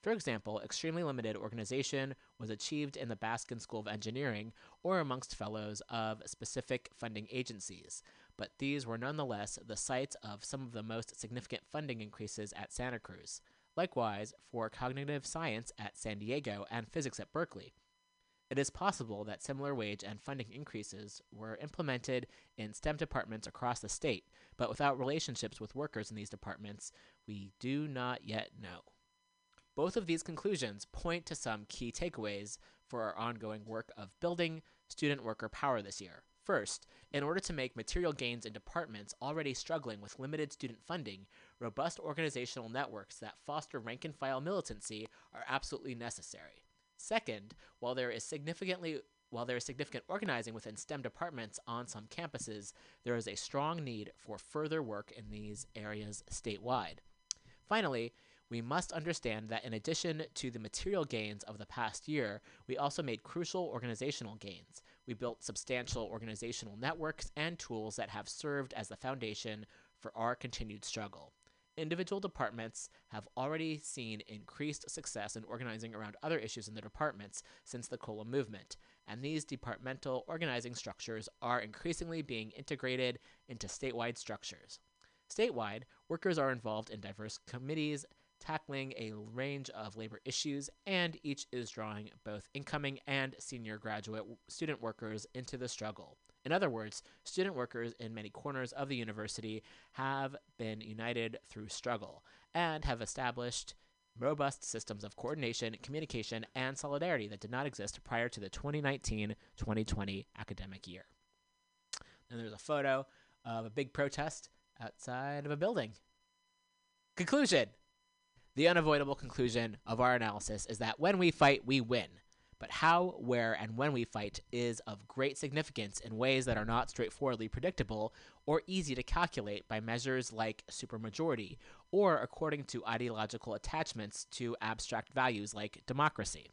For example, extremely limited organization was achieved in the Baskin School of Engineering or amongst fellows of specific funding agencies, but these were nonetheless the sites of some of the most significant funding increases at Santa Cruz. Likewise, for cognitive science at San Diego and physics at Berkeley. It is possible that similar wage and funding increases were implemented in STEM departments across the state, but without relationships with workers in these departments, we do not yet know. Both of these conclusions point to some key takeaways for our ongoing work of building student worker power this year. First, in order to make material gains in departments already struggling with limited student funding, robust organizational networks that foster rank and file militancy are absolutely necessary. Second, while there is significantly while there is significant organizing within STEM departments on some campuses, there is a strong need for further work in these areas statewide. Finally, we must understand that in addition to the material gains of the past year, we also made crucial organizational gains. We built substantial organizational networks and tools that have served as the foundation for our continued struggle. Individual departments have already seen increased success in organizing around other issues in their departments since the COLA movement, and these departmental organizing structures are increasingly being integrated into statewide structures. Statewide, workers are involved in diverse committees tackling a range of labor issues, and each is drawing both incoming and senior graduate student workers into the struggle. In other words, student workers in many corners of the university have been united through struggle and have established robust systems of coordination, communication, and solidarity that did not exist prior to the 2019 2020 academic year. And there's a photo of a big protest outside of a building. Conclusion The unavoidable conclusion of our analysis is that when we fight, we win. But how, where, and when we fight is of great significance in ways that are not straightforwardly predictable or easy to calculate by measures like supermajority or according to ideological attachments to abstract values like democracy.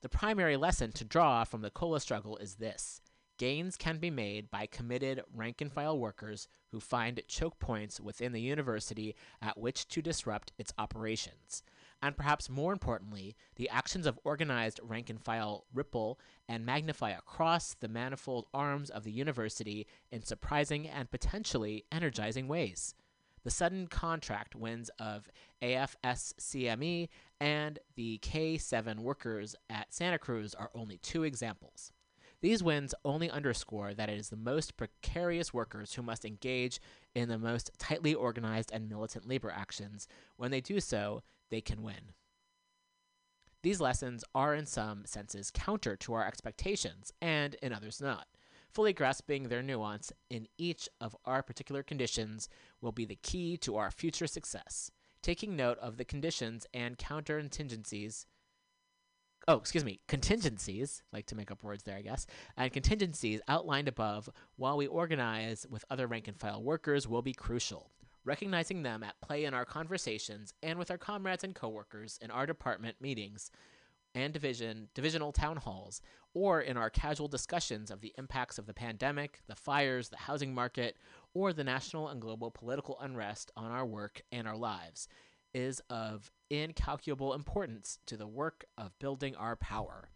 The primary lesson to draw from the COLA struggle is this gains can be made by committed rank and file workers who find choke points within the university at which to disrupt its operations and perhaps more importantly, the actions of organized rank and file ripple and magnify across the manifold arms of the university in surprising and potentially energizing ways. The sudden contract wins of AFSCME and the K7 workers at Santa Cruz are only two examples. These wins only underscore that it is the most precarious workers who must engage in the most tightly organized and militant labor actions. When they do so, they can win. These lessons are, in some senses, counter to our expectations, and in others not. Fully grasping their nuance in each of our particular conditions will be the key to our future success. Taking note of the conditions and counter contingencies oh, excuse me, contingencies, like to make up words there, I guess, and contingencies outlined above while we organize with other rank and file workers will be crucial. Recognizing them at play in our conversations and with our comrades and coworkers in our department meetings and division divisional town halls or in our casual discussions of the impacts of the pandemic, the fires, the housing market, or the national and global political unrest on our work and our lives is of incalculable importance to the work of building our power.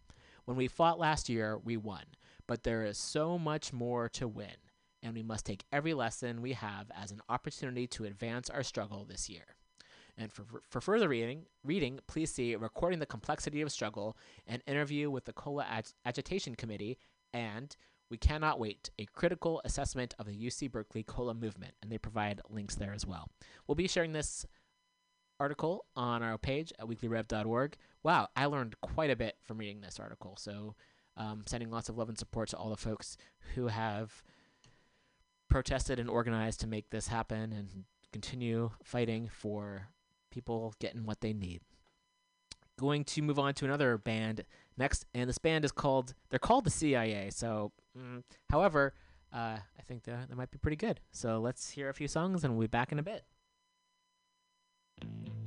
When we fought last year, we won, but there is so much more to win and we must take every lesson we have as an opportunity to advance our struggle this year. And for, for further reading, reading, please see Recording the Complexity of Struggle, an interview with the COLA Ag- Agitation Committee, and We Cannot Wait, a critical assessment of the UC Berkeley COLA movement. And they provide links there as well. We'll be sharing this article on our page at weeklyrev.org. Wow, I learned quite a bit from reading this article. So, um, sending lots of love and support to all the folks who have protested and organized to make this happen and continue fighting for people getting what they need. Going to move on to another band next, and this band is called, they're called the CIA. So, mm, however, uh, I think they might be pretty good. So let's hear a few songs and we'll be back in a bit. Thank you.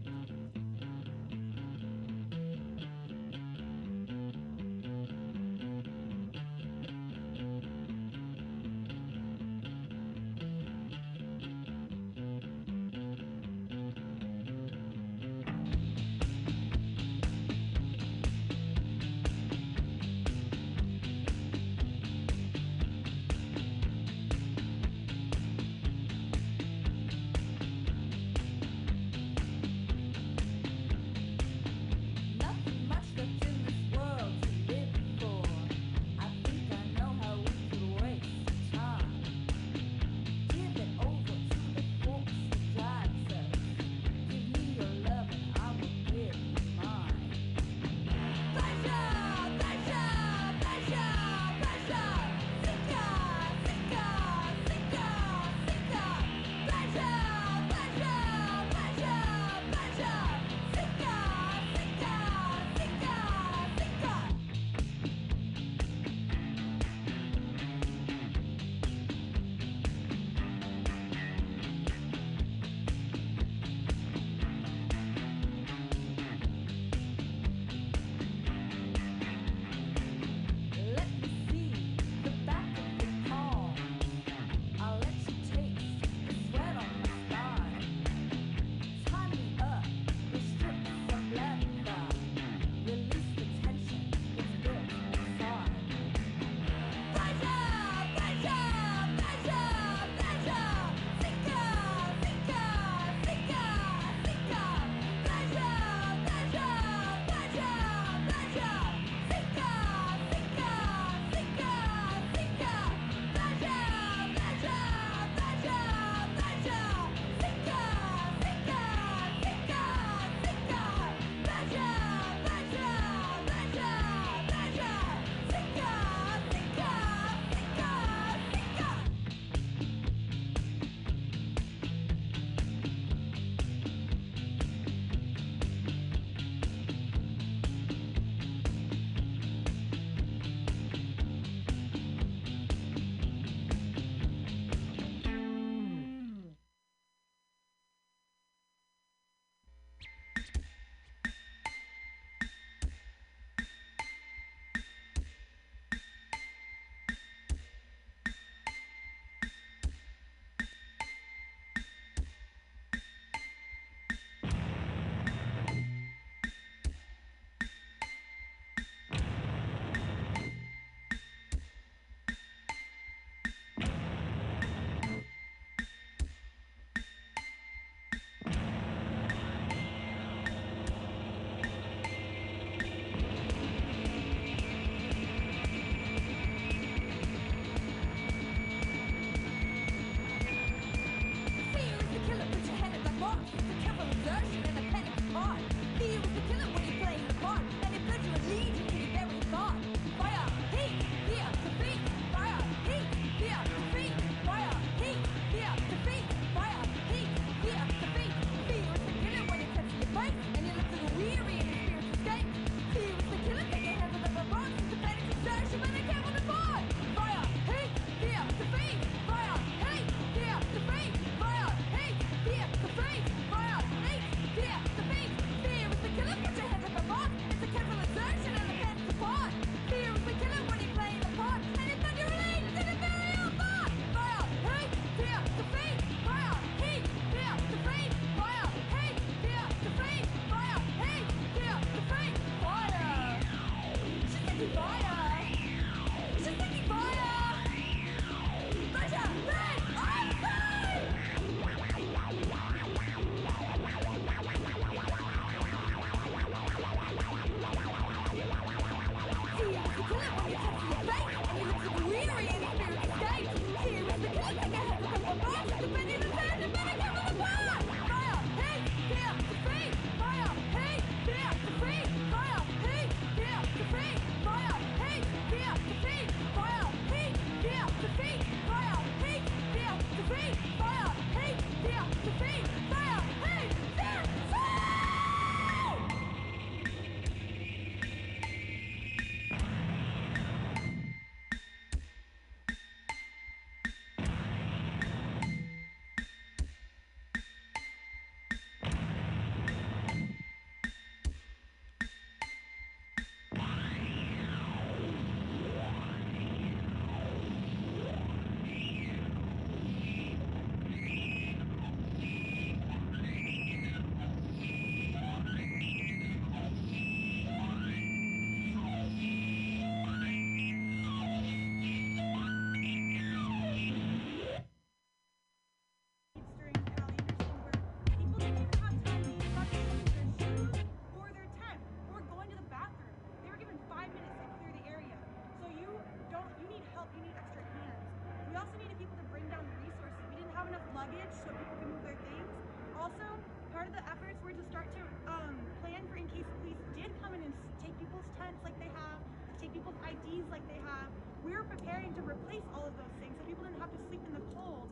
People's IDs like they have. We were preparing to replace all of those things so people didn't have to sleep in the cold.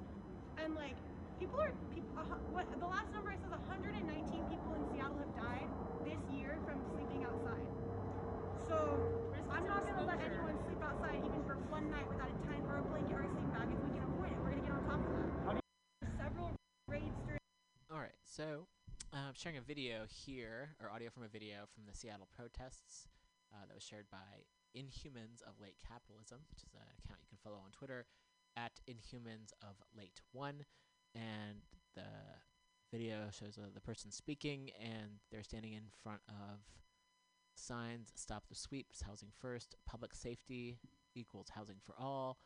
And like, people are, peop uh, what the last number I saw is 119 people in Seattle have died this year from sleeping outside. So I'm not gonna let anyone sleep outside even for one night without a tent or a blanket or a sleeping bag if we can avoid it. We're gonna get on top of that. Several raids during All right, so uh, I'm sharing a video here, or audio from a video from the Seattle protests uh, that was shared by Inhumans of Late Capitalism, which is an account you can follow on Twitter at Inhumans of Late One, and the video shows uh, the person speaking, and they're standing in front of signs: "Stop the sweeps," "Housing first "Public safety equals housing for all,"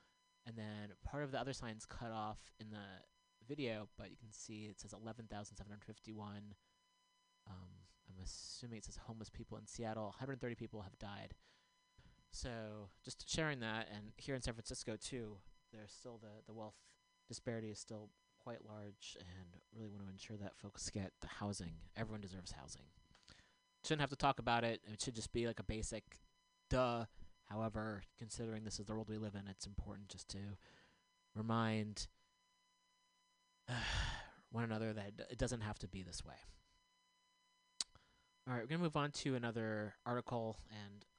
and then part of the other signs cut off in the video, but you can see it says 11,751. Um, I'm assuming it says homeless people in Seattle. 130 people have died. So just sharing that, and here in San Francisco too, there's still the the wealth disparity is still quite large, and really want to ensure that folks get the housing. Everyone deserves housing. Shouldn't have to talk about it. It should just be like a basic, duh. However, considering this is the world we live in, it's important just to remind [SIGHS] one another that d- it doesn't have to be this way. All right, we're gonna move on to another article, and it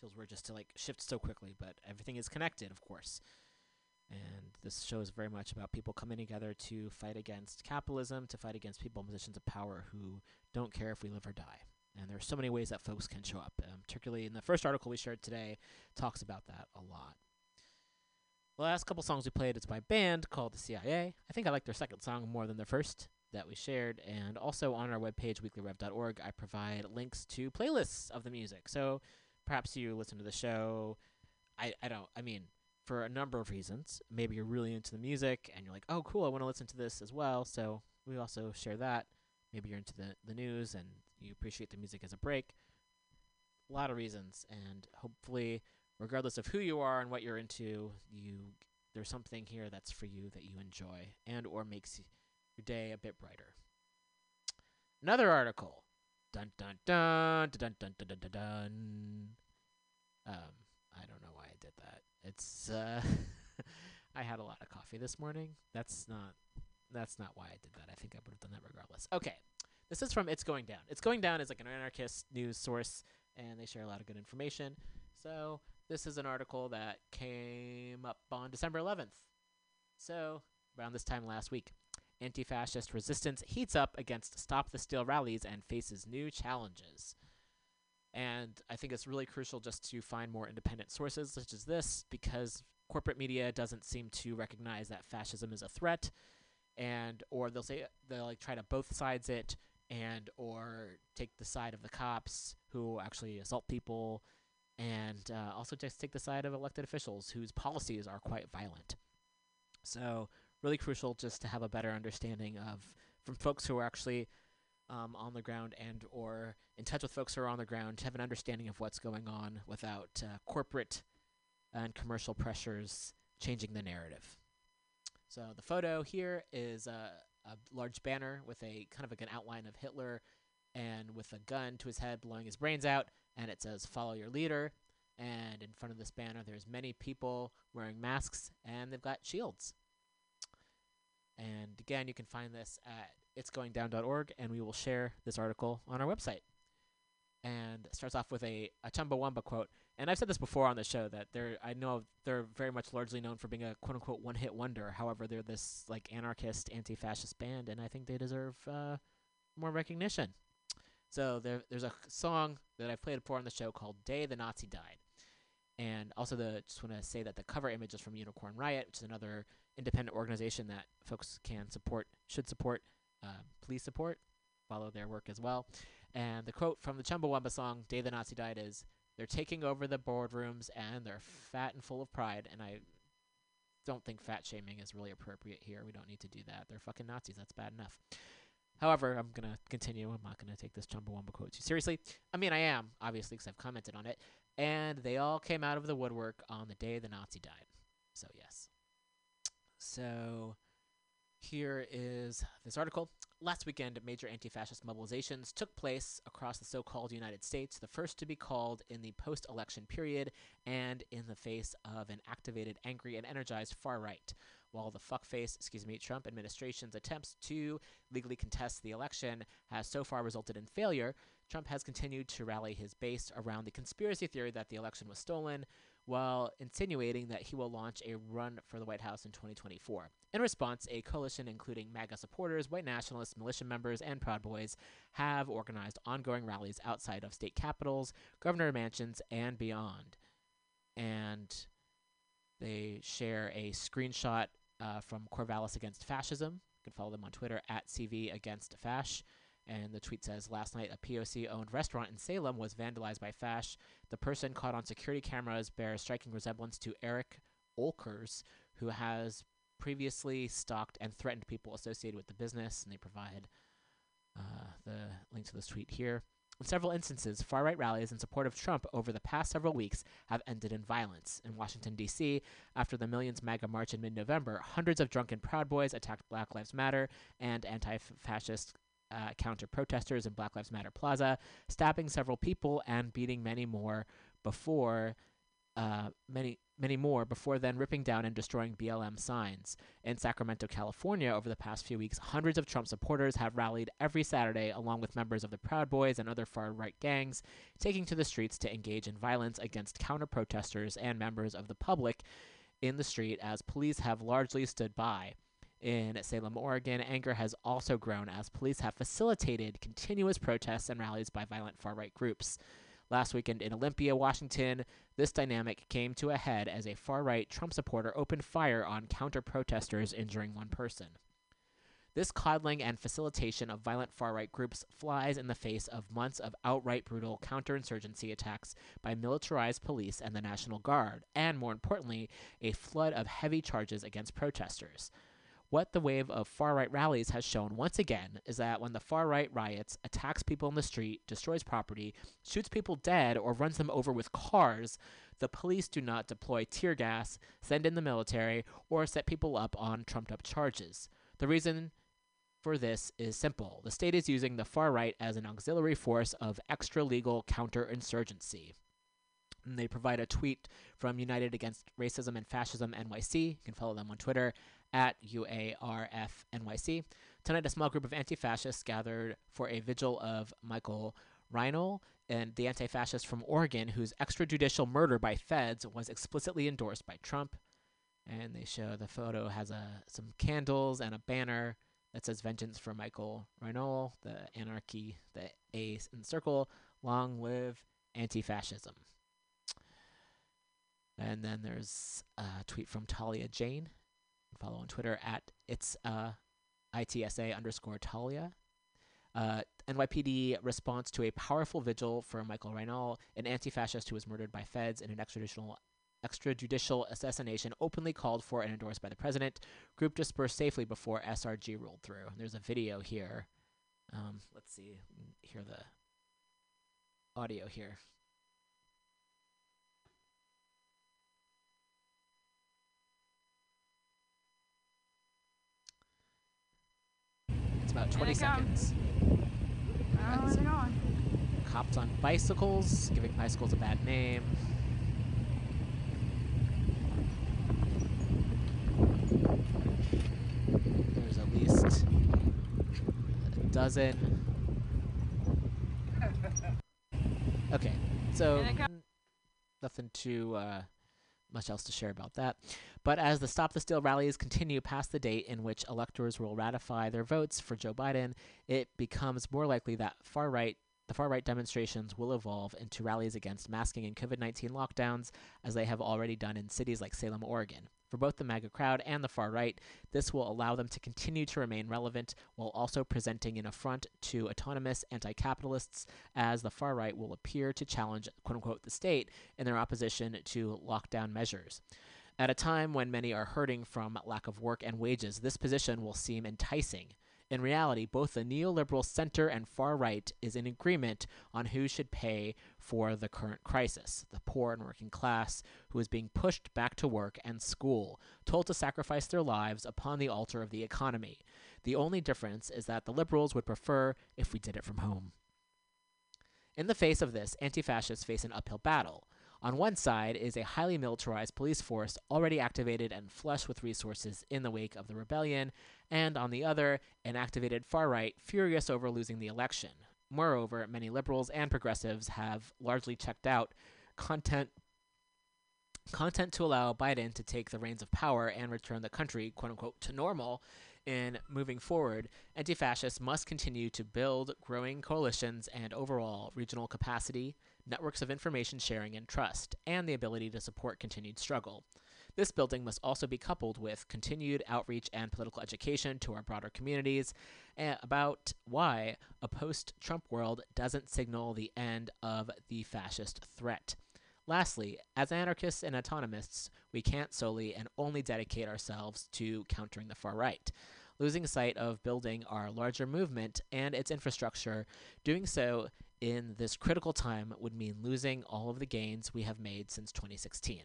feels weird just to like shift so quickly, but everything is connected, of course. And this show is very much about people coming together to fight against capitalism, to fight against people in positions of power who don't care if we live or die. And there are so many ways that folks can show up. Um, particularly in the first article we shared today, talks about that a lot. The last couple songs we played is by a band called the CIA. I think I like their second song more than their first that we shared. And also on our webpage, weeklyrev.org, I provide links to playlists of the music. So perhaps you listen to the show. I, I don't, I mean, for a number of reasons. Maybe you're really into the music and you're like, oh, cool, I want to listen to this as well. So we also share that. Maybe you're into the, the news and you appreciate the music as a break. A lot of reasons. And hopefully, regardless of who you are and what you're into, you there's something here that's for you that you enjoy and or makes your day a bit brighter. Another article. Dun dun dun dun dun dun dun dun. dun. Um, I don't know why I did that. It's uh, [LAUGHS] I had a lot of coffee this morning. That's not that's not why I did that. I think I would have done that regardless. Okay, this is from It's Going Down. It's Going Down is like an anarchist news source, and they share a lot of good information. So this is an article that came up on December 11th. So around this time last week anti fascist resistance heats up against Stop the Steal rallies and faces new challenges. And I think it's really crucial just to find more independent sources such as this because corporate media doesn't seem to recognize that fascism is a threat and or they'll say they'll like try to both sides it and or take the side of the cops who actually assault people and uh, also just take the side of elected officials whose policies are quite violent so really crucial just to have a better understanding of from folks who are actually um, on the ground and or in touch with folks who are on the ground to have an understanding of what's going on without uh, corporate and commercial pressures changing the narrative. So the photo here is a, a large banner with a kind of like an outline of Hitler and with a gun to his head blowing his brains out and it says follow your leader. And in front of this banner there's many people wearing masks and they've got shields and again you can find this at itsgoingdown.org and we will share this article on our website and it starts off with a, a chumbawamba quote and I've said this before on the show that they're I know they're very much largely known for being a quote unquote one hit wonder. However, they're this like anarchist, anti fascist band, and I think they deserve uh, more recognition. So there, there's a song that I've played before on the show called "Day the Nazi Died," and also the just want to say that the cover image is from Unicorn Riot, which is another independent organization that folks can support, should support, uh, please support, follow their work as well. And the quote from the Chumbawamba song "Day the Nazi Died" is they're taking over the boardrooms and they're fat and full of pride. And I don't think fat shaming is really appropriate here. We don't need to do that. They're fucking Nazis. That's bad enough. However, I'm going to continue. I'm not going to take this Chumbawamba quote too seriously. I mean, I am, obviously, because I've commented on it. And they all came out of the woodwork on the day the Nazi died. So, yes. So, Here is this article. Last weekend, major anti fascist mobilizations took place across the so called United States, the first to be called in the post election period and in the face of an activated, angry, and energized far right. While the fuckface, excuse me, Trump administration's attempts to legally contest the election has so far resulted in failure, Trump has continued to rally his base around the conspiracy theory that the election was stolen, while insinuating that he will launch a run for the White House in 2024. In response, a coalition including MAGA supporters, white nationalists, militia members, and Proud Boys have organized ongoing rallies outside of state capitals, governor mansions, and beyond. And they share a screenshot uh, from Corvallis Against Fascism. You can follow them on Twitter at CV Against Fash. And the tweet says Last night, a POC owned restaurant in Salem was vandalized by Fash. The person caught on security cameras bears striking resemblance to Eric Olkers, who has previously stalked and threatened people associated with the business. And they provide uh, the link to this tweet here. In several instances, far right rallies in support of Trump over the past several weeks have ended in violence. In Washington, D.C., after the Millions MAGA march in mid November, hundreds of drunken Proud Boys attacked Black Lives Matter and anti fascist uh, counter protesters in Black Lives Matter Plaza, stabbing several people and beating many more before uh, many many more before then ripping down and destroying BLM signs. In Sacramento, California, over the past few weeks, hundreds of Trump supporters have rallied every Saturday along with members of the Proud Boys and other far right gangs, taking to the streets to engage in violence against counter protesters and members of the public in the street as police have largely stood by. In Salem, Oregon, anger has also grown as police have facilitated continuous protests and rallies by violent far right groups. Last weekend in Olympia, Washington, this dynamic came to a head as a far right Trump supporter opened fire on counter protesters, injuring one person. This coddling and facilitation of violent far right groups flies in the face of months of outright brutal counterinsurgency attacks by militarized police and the National Guard, and more importantly, a flood of heavy charges against protesters. What the wave of far right rallies has shown once again is that when the far right riots, attacks people in the street, destroys property, shoots people dead, or runs them over with cars, the police do not deploy tear gas, send in the military, or set people up on trumped up charges. The reason for this is simple the state is using the far right as an auxiliary force of extra legal counterinsurgency. And they provide a tweet from United Against Racism and Fascism NYC. You can follow them on Twitter at UARF Tonight, a small group of anti fascists gathered for a vigil of Michael Reinoehl, and the anti fascist from Oregon, whose extrajudicial murder by feds was explicitly endorsed by Trump. And they show the photo has a, some candles and a banner that says Vengeance for Michael Reinoehl, the anarchy, the A in the circle, long live anti fascism. And then there's a tweet from Talia Jane, follow on Twitter at it's uh, ITSA underscore Talia. Uh, NYPD response to a powerful vigil for Michael Reinoehl, an anti-fascist who was murdered by feds in an extrajudicial extrajudicial assassination openly called for and endorsed by the president. Group dispersed safely before SRG rolled through. There's a video here. Um, let's see, hear the audio here. About 20 seconds. Cops on bicycles, giving bicycles a bad name. There's at least a dozen. [LAUGHS] Okay, so nothing too uh, much else to share about that. But as the Stop the Steal rallies continue past the date in which electors will ratify their votes for Joe Biden, it becomes more likely that far right the far right demonstrations will evolve into rallies against masking and COVID 19 lockdowns, as they have already done in cities like Salem, Oregon. For both the MAGA crowd and the far right, this will allow them to continue to remain relevant while also presenting an affront to autonomous anti capitalists, as the far right will appear to challenge, quote unquote, the state in their opposition to lockdown measures. At a time when many are hurting from lack of work and wages, this position will seem enticing. In reality, both the neoliberal center and far right is in agreement on who should pay for the current crisis the poor and working class, who is being pushed back to work and school, told to sacrifice their lives upon the altar of the economy. The only difference is that the liberals would prefer if we did it from home. In the face of this, anti fascists face an uphill battle. On one side is a highly militarized police force already activated and flush with resources in the wake of the rebellion, and on the other, an activated far right furious over losing the election. Moreover, many liberals and progressives have largely checked out content content to allow Biden to take the reins of power and return the country, quote unquote, to normal in moving forward, anti fascists must continue to build growing coalitions and overall regional capacity, networks of information sharing and trust, and the ability to support continued struggle. This building must also be coupled with continued outreach and political education to our broader communities about why a post Trump world doesn't signal the end of the fascist threat. Lastly, as anarchists and autonomists, we can't solely and only dedicate ourselves to countering the far right. Losing sight of building our larger movement and its infrastructure, doing so in this critical time would mean losing all of the gains we have made since 2016.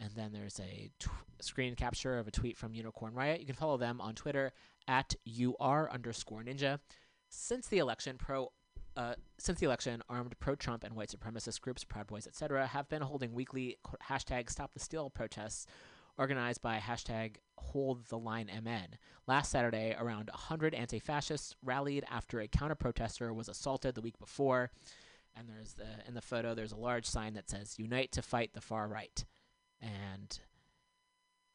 And then there's a tw- screen capture of a tweet from Unicorn Riot. You can follow them on Twitter at UR underscore ninja. Since the election, pro uh, since the election, armed pro-Trump and white supremacist groups, Proud Boys, etc., have been holding weekly hashtag Stop the Steal protests organized by hashtag Hold the Line MN. Last Saturday, around 100 anti fascists rallied after a counter protester was assaulted the week before. And there's the in the photo there's a large sign that says Unite to fight the far right. And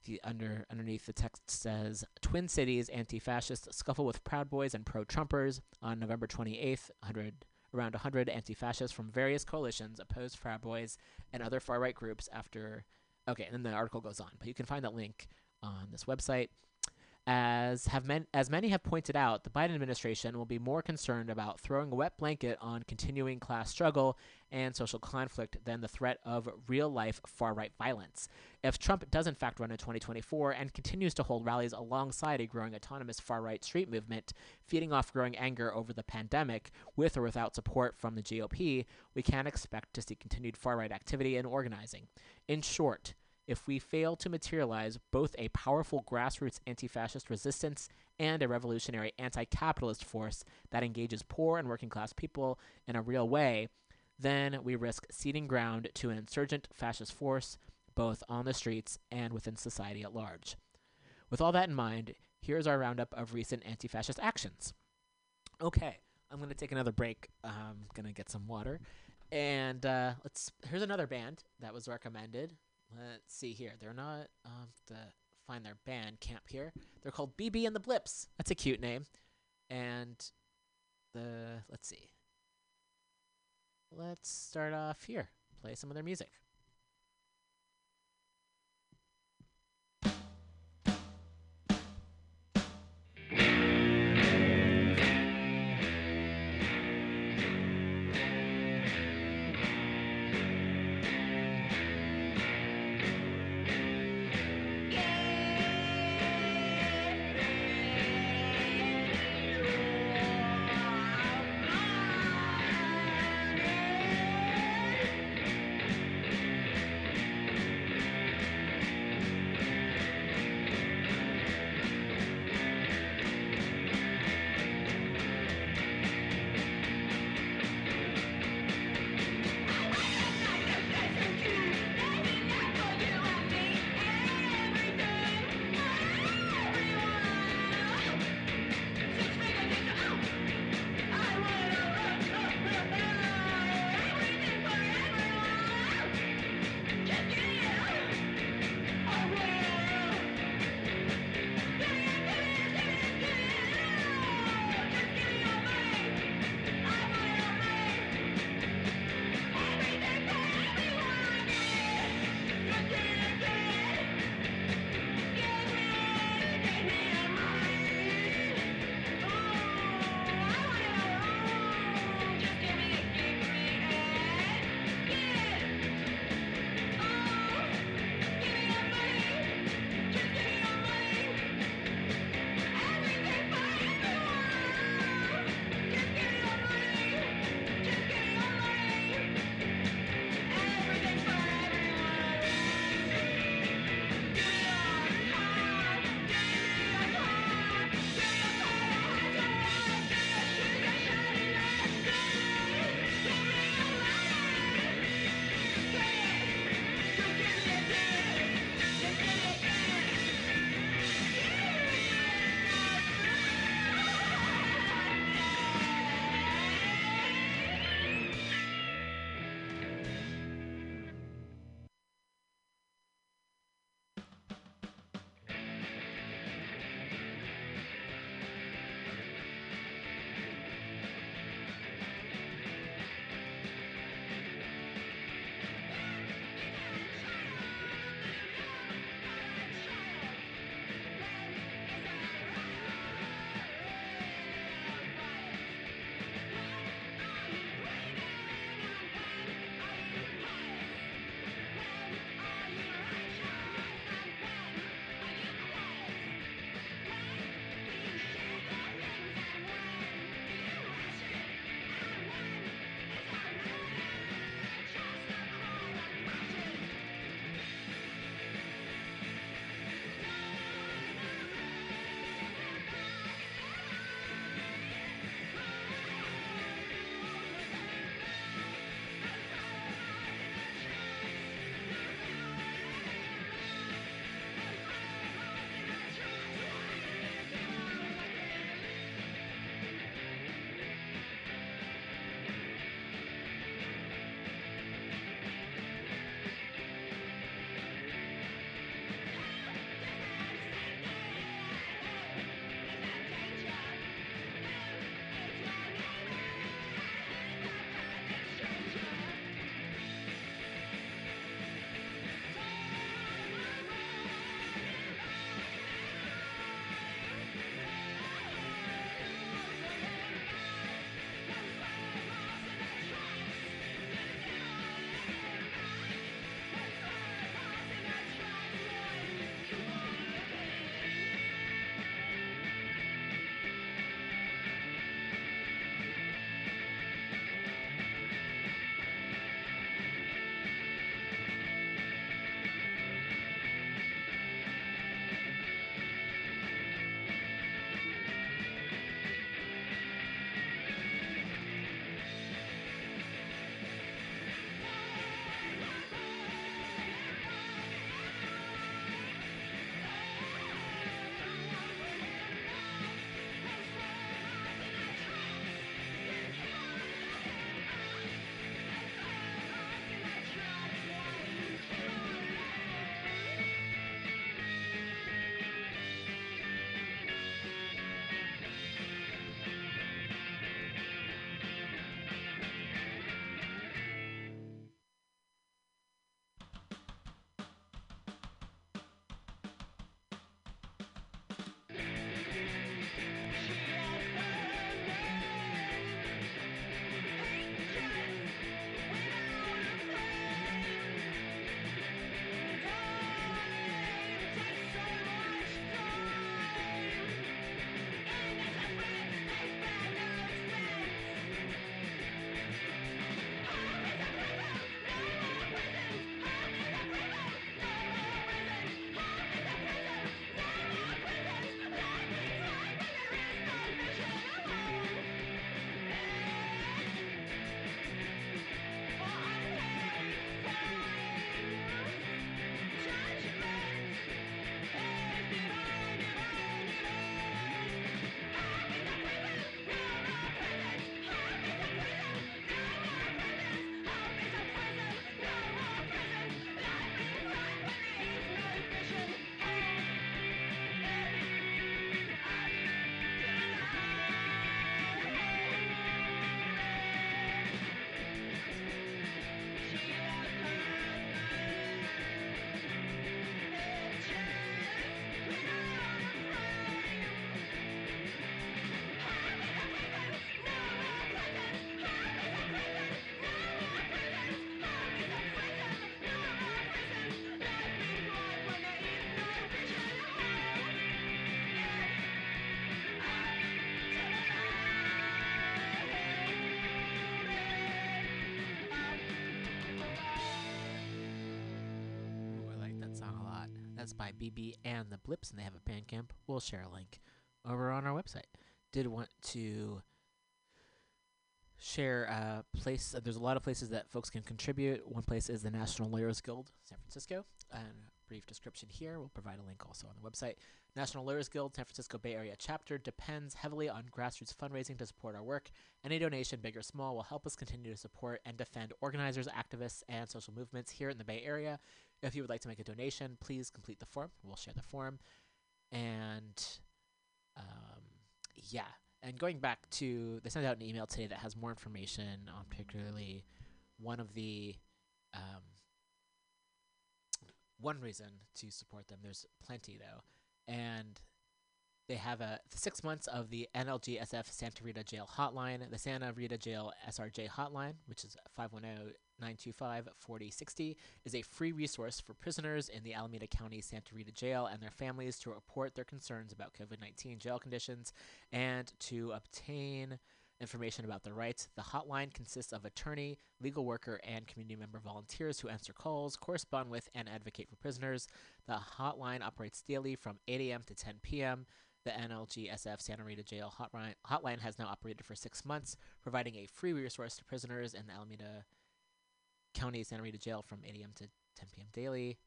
the under underneath the text says Twin Cities anti-fascists scuffle with Proud Boys and pro-Trumpers on November 28th. 100 around 100 anti-fascists from various coalitions opposed Proud Boys and other far-right groups after Okay, and then the article goes on, but you can find that link on this website. As have men, as many have pointed out, the Biden administration will be more concerned about throwing a wet blanket on continuing class struggle and social conflict than the threat of real-life far-right violence. If Trump does in fact run in 2024 and continues to hold rallies alongside a growing autonomous far-right street movement, feeding off growing anger over the pandemic, with or without support from the GOP, we can expect to see continued far-right activity and organizing. In short, if we fail to materialize both a powerful grassroots anti fascist resistance and a revolutionary anti capitalist force that engages poor and working class people in a real way, then we risk ceding ground to an insurgent fascist force, both on the streets and within society at large. With all that in mind, here's our roundup of recent anti fascist actions. Okay, I'm going to take another break. I'm going to get some water. And uh, let's. Here's another band that was recommended. Let's see here. They're not um to find their Bandcamp here. They're called BB and the Blips. That's a cute name. And the let's see. Let's start off here. Play some of their music. By BB and the Blips, and they have a Bandcamp. We'll share a link over on our website. Did want to share a place. Uh, there's a lot of places that folks can contribute. One place is the National Lawyers Guild, San Francisco. And a brief description here. We'll provide a link also on the website. National Lawyers Guild, San Francisco Bay Area chapter, depends heavily on grassroots fundraising to support our work. Any donation, big or small, will help us continue to support and defend organizers, activists, and social movements here in the Bay Area. If you would like to make a donation, please complete the form. We'll share the form. And um, yeah, and going back to, they sent out an email today that has more information on particularly one of the um, one reason to support them. There's plenty though, and they have a six months of the NLGSF Santa Rita Jail Hotline, the Santa Rita Jail SRJ Hotline, which is 510-925-4060, is a free resource for prisoners in the Alameda County Santa Rita Jail and their families to report their concerns about COVID-19 jail conditions and to obtain information about their rights. The hotline consists of attorney, legal worker, and community member volunteers who answer calls, correspond with, and advocate for prisoners. The hotline operates daily from 8 a.m. to 10 p.m. The NLGSF Santa Rita Jail hotline, hotline has now operated for six months, providing a free resource to prisoners in the Alameda County Santa Rita Jail from 8 a.m. to 10 p.m. daily.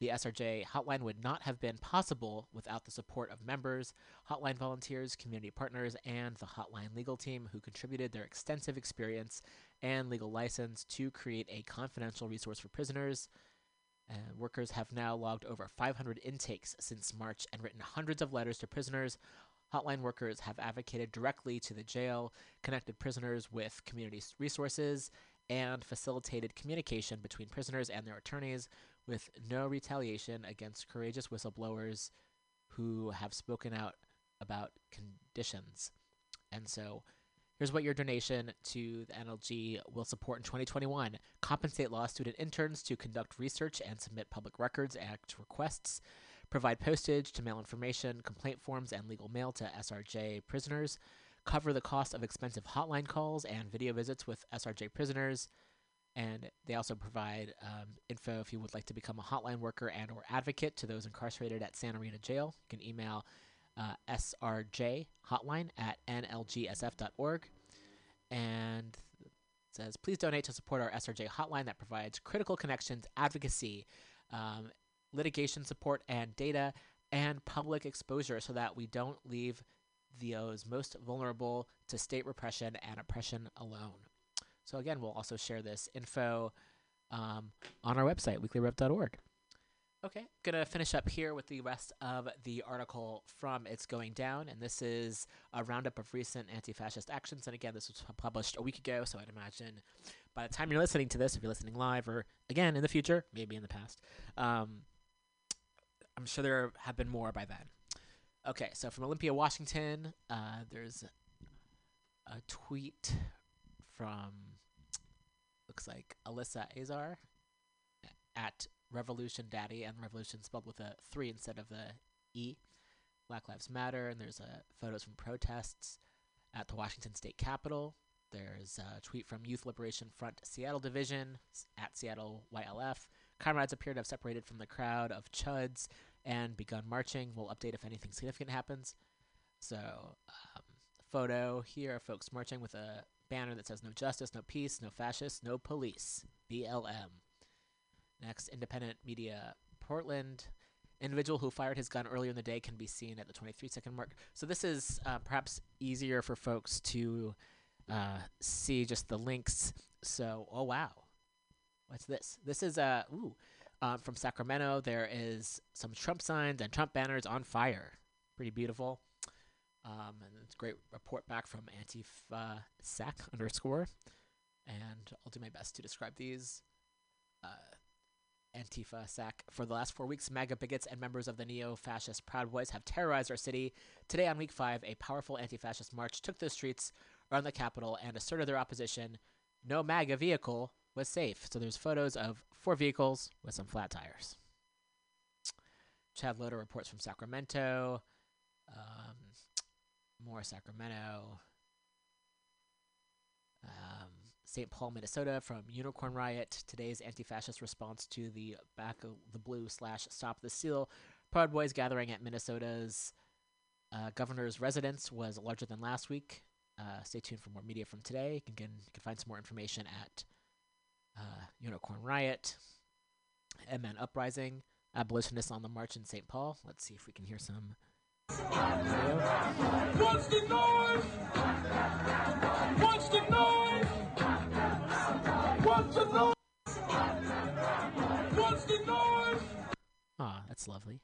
The SRJ hotline would not have been possible without the support of members, hotline volunteers, community partners, and the hotline legal team who contributed their extensive experience and legal license to create a confidential resource for prisoners. Workers have now logged over 500 intakes since March and written hundreds of letters to prisoners. Hotline workers have advocated directly to the jail, connected prisoners with community resources, and facilitated communication between prisoners and their attorneys with no retaliation against courageous whistleblowers who have spoken out about conditions. And so here's what your donation to the NLG will support in 2021 compensate law student interns to conduct research and submit Public Records Act requests, provide postage to mail information, complaint forms, and legal mail to SRJ prisoners, cover the cost of expensive hotline calls and video visits with SRJ prisoners. And they also provide um, info if you would like to become a hotline worker and or advocate to those incarcerated at Santa Rita Jail. You can email uh, srj hotline at nlgsf.org. And says, please donate to support our SRJ hotline that provides critical connections, advocacy, um, litigation support, and data and public exposure so that we don't leave those most vulnerable to state repression and oppression alone. So, again, we'll also share this info um, on our website, weeklyrev.org. Okay, gonna finish up here with the rest of the article from It's Going Down, and this is a roundup of recent anti fascist actions. And again, this was published a week ago, so I'd imagine by the time you're listening to this, if you're listening live or again in the future, maybe in the past, um, I'm sure there have been more by then. Okay, so from Olympia, Washington, uh, there's a tweet from looks like Alyssa Azar at Revolution Daddy, and Revolution spelled with a three instead of the E. Black Lives Matter, and there's uh, photos from protests at the Washington State Capitol. There's a tweet from Youth Liberation Front Seattle Division at Seattle YLF. Comrades appear to have separated from the crowd of chuds and begun marching. We'll update if anything significant happens. So, um, photo here of folks marching with a banner that says no justice, no peace, no fascists, no police. BLM. Next, independent media Portland. Individual who fired his gun earlier in the day can be seen at the 23 second mark. So this is uh, perhaps easier for folks to uh, see just the links. So, oh wow, what's this? This is uh, ooh, uh, from Sacramento. There is some Trump signs and Trump banners on fire. Pretty beautiful. Um, and it's great report back from Antifa Sac underscore. And I'll do my best to describe these. Uh, Antifa SAC. For the last four weeks, MAGA bigots and members of the neo fascist Proud Boys have terrorized our city. Today, on week five, a powerful anti fascist march took the streets around the Capitol and asserted their opposition. No MAGA vehicle was safe. So there's photos of four vehicles with some flat tires. Chad Loder reports from Sacramento. Um, more Sacramento. Um, St. Paul, Minnesota, from Unicorn Riot. Today's anti-fascist response to the Back of the Blue slash Stop the Steal Proud Boys gathering at Minnesota's uh, governor's residence was larger than last week. Uh, stay tuned for more media from today. You can, you can find some more information at uh, Unicorn Riot, MN Uprising, Abolitionists on the March in St. Paul. Let's see if we can hear some. What's the noise? What's the noise? What's the noise? What's the noise? Aw, that's lovely.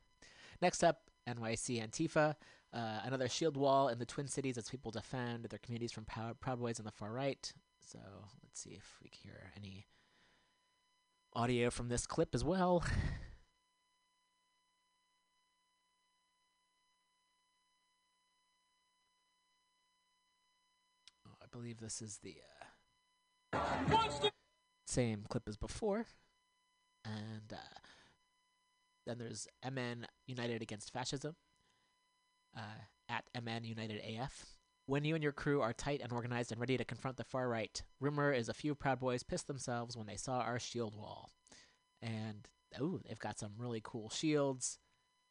Next up, NYC Antifa. Uh, another shield wall in the Twin Cities as people defend their communities from Proud Boys on the far right. So let's see if we can hear any audio from this clip as well. [LAUGHS] Oh, I believe this is the uh, same clip as before. And uh, then there's MN United Against Fascism uh, at MN United AF. When you and your crew are tight and organized and ready to confront the far right, rumor is a few Proud Boys pissed themselves when they saw our shield wall. And, oh, they've got some really cool shields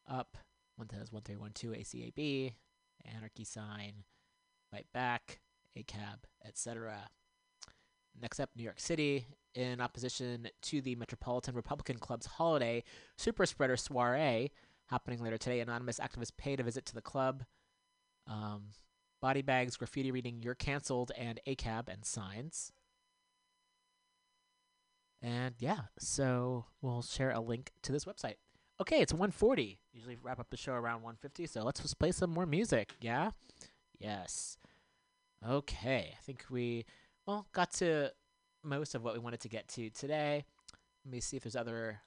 up. One says 1312 ACAB, Anarchy Sign, Fight Back, ACAB, etc. Next up, New York City. In opposition to the Metropolitan Republican Club's holiday super spreader soiree happening later today, anonymous activists paid a visit to the club. Um, body bags, graffiti reading "You're canceled" and ACAB and signs. And yeah, so we'll share a link to this website. Okay, it's 140. Usually wrap up the show around 150, so let's just play some more music. Yeah? Yes. Okay, I think we well got to most of what we wanted to get to today. Let me see if there's other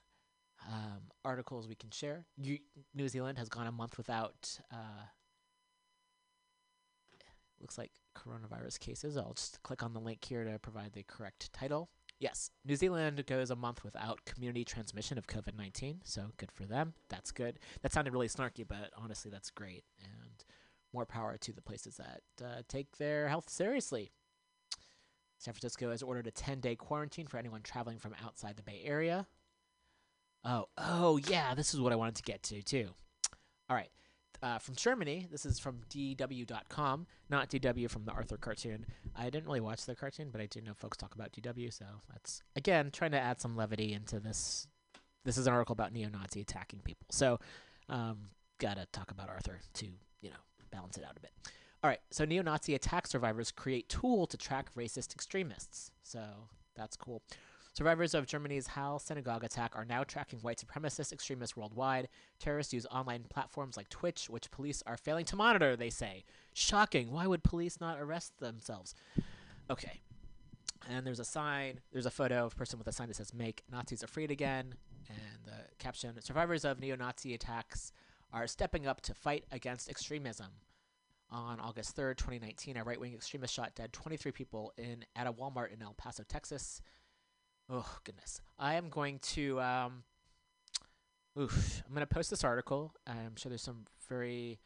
um, articles we can share. New Zealand has gone a month without uh, looks like coronavirus cases. I'll just click on the link here to provide the correct title. Yes, New Zealand goes a month without community transmission of COVID 19, so good for them. That's good. That sounded really snarky, but honestly, that's great. And more power to the places that uh, take their health seriously. San Francisco has ordered a 10 day quarantine for anyone traveling from outside the Bay Area. Oh, oh, yeah, this is what I wanted to get to, too. All right. Uh, from Germany, this is from DW.com, not DW from the Arthur cartoon. I didn't really watch the cartoon, but I do know folks talk about DW, so that's, again, trying to add some levity into this. This is an article about neo Nazi attacking people. So, um, gotta talk about Arthur to, you know, balance it out a bit. All right, so neo Nazi attack survivors create tool to track racist extremists. So that's cool. Survivors of Germany's Halle synagogue attack are now tracking white supremacist extremists worldwide. Terrorists use online platforms like Twitch, which police are failing to monitor, they say. Shocking. Why would police not arrest themselves? Okay. And there's a sign, there's a photo of a person with a sign that says, Make Nazis Afraid Again. And the caption Survivors of neo Nazi attacks are stepping up to fight against extremism. On August 3rd, 2019, a right wing extremist shot dead 23 people in at a Walmart in El Paso, Texas. Oh, goodness. I am going to. Um, oof. I'm going to post this article. I'm sure there's some very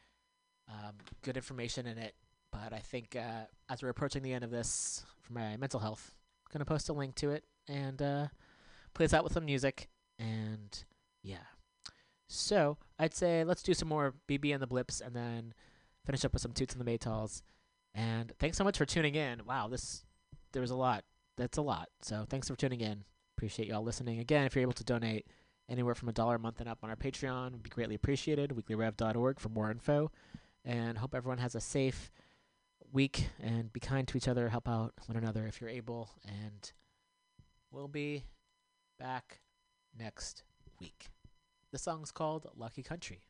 um, good information in it. But I think uh, as we're approaching the end of this for my mental health, I'm going to post a link to it and uh, play this out with some music. And yeah. So I'd say let's do some more BB and the Blips and then finish up with some Toots and the Maytals. And thanks so much for tuning in. Wow, this there was a lot. That's a lot. So thanks for tuning in. Appreciate y'all listening. Again, if you're able to donate anywhere from a dollar a month and up on our Patreon, would be greatly appreciated. Weeklyrev.org for more info. And hope everyone has a safe week and be kind to each other. Help out one another if you're able. And we'll be back next week. The song's called Lucky Country.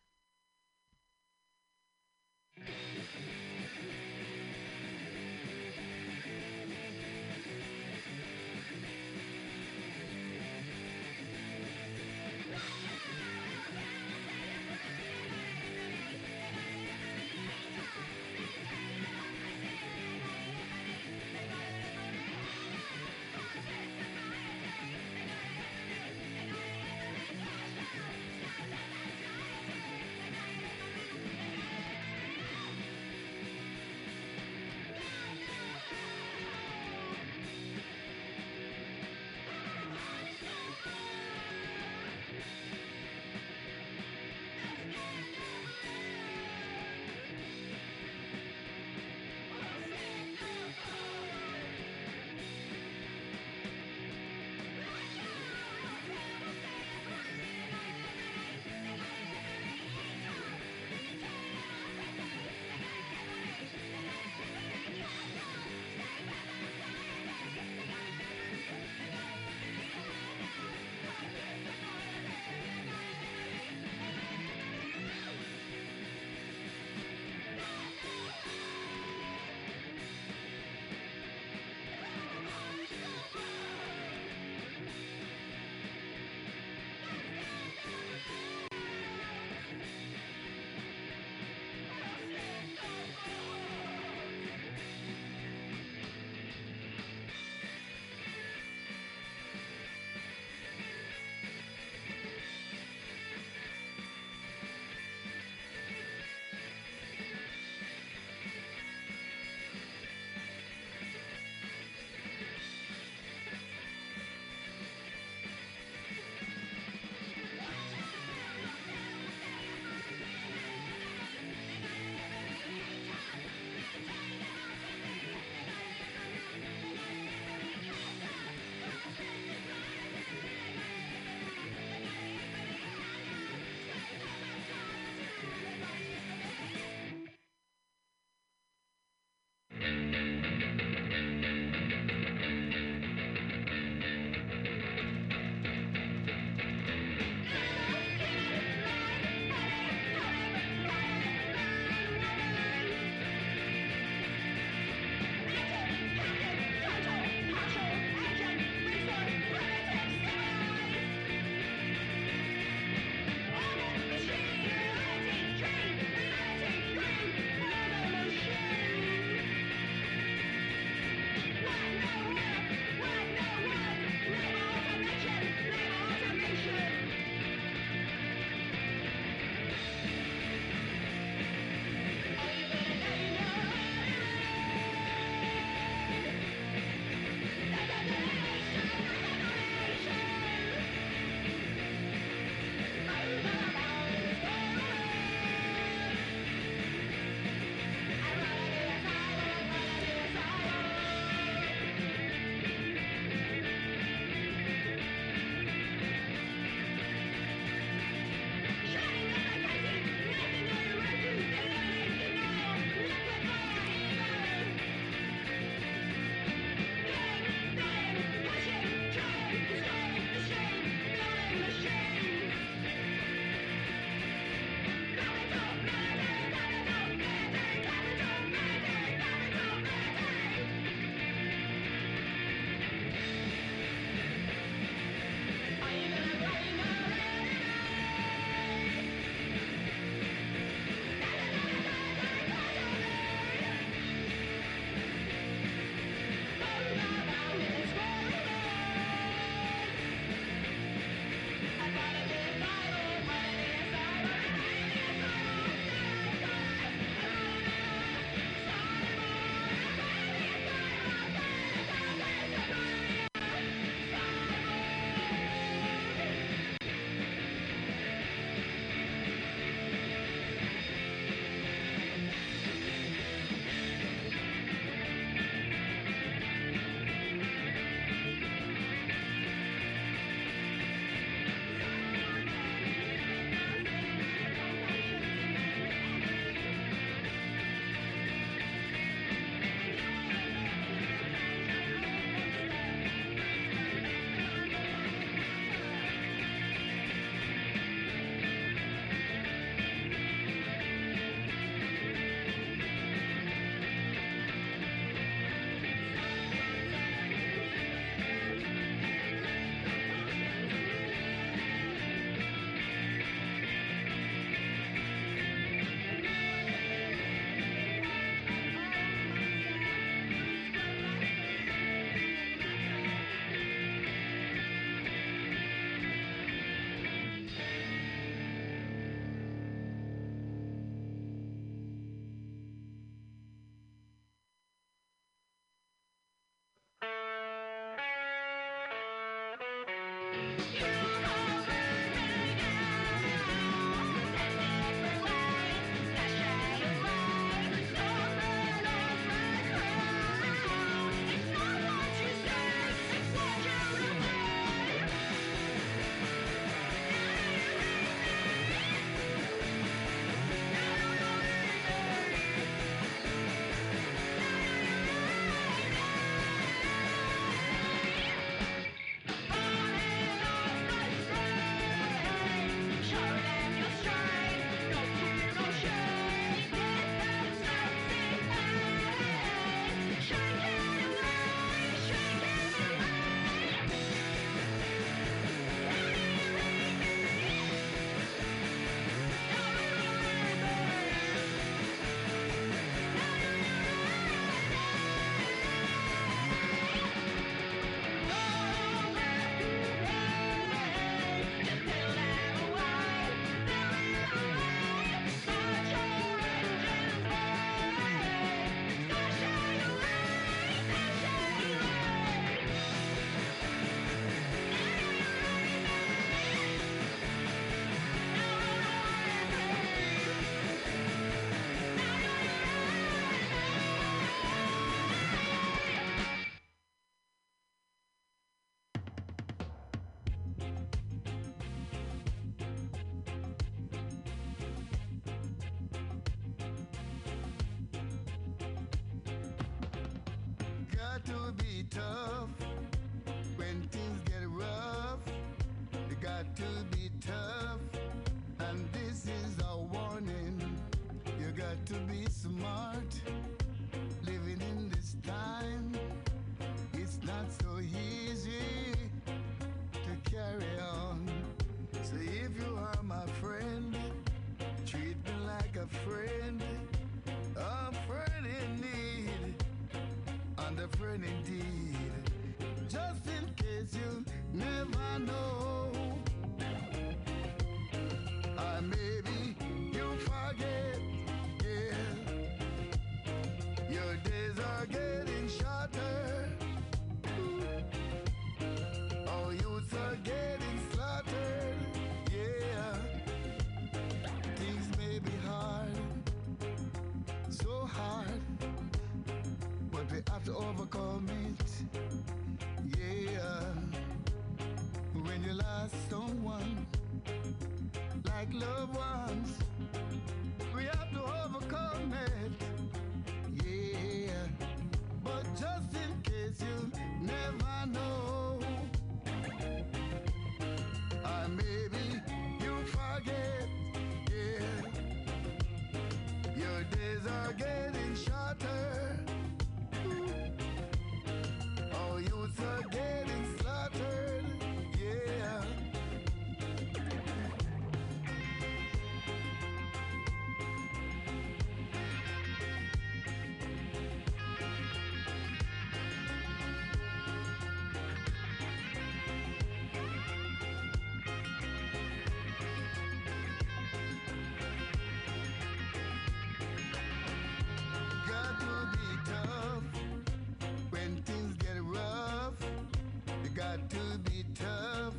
to be tough,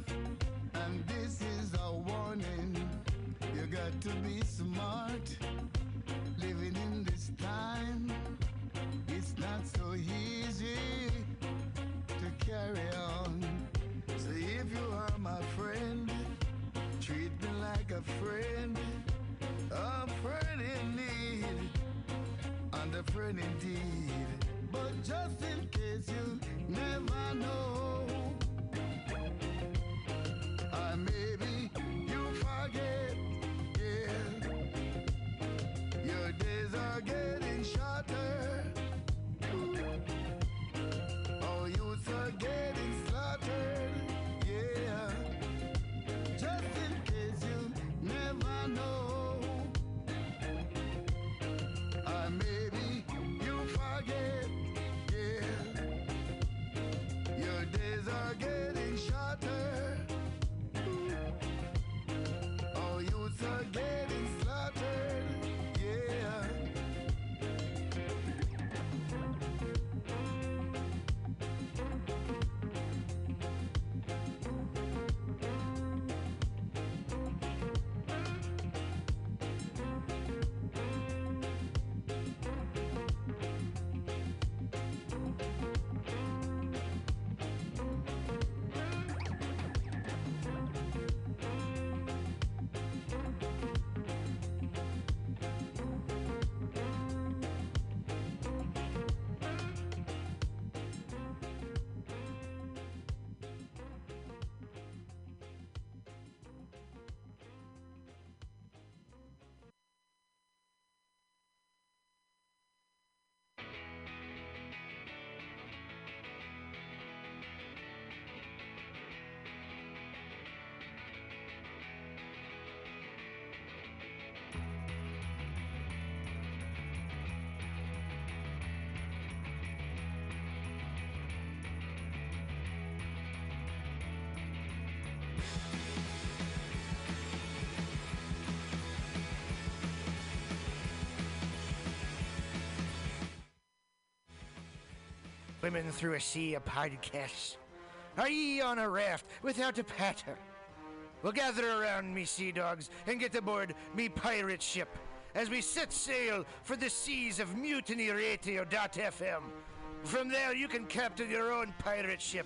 and this is a warning. You got to be smart, living in this time. It's not so easy to carry on. So if you are my friend, treat me like a friend, a friend in need, and a friend indeed. But just in case you never know. Women through a sea of podcasts. Are ye on a raft without a patter? Well, gather around me, sea dogs, and get aboard me pirate ship as we set sail for the seas of mutinyradio.fm. From there, you can captain your own pirate ship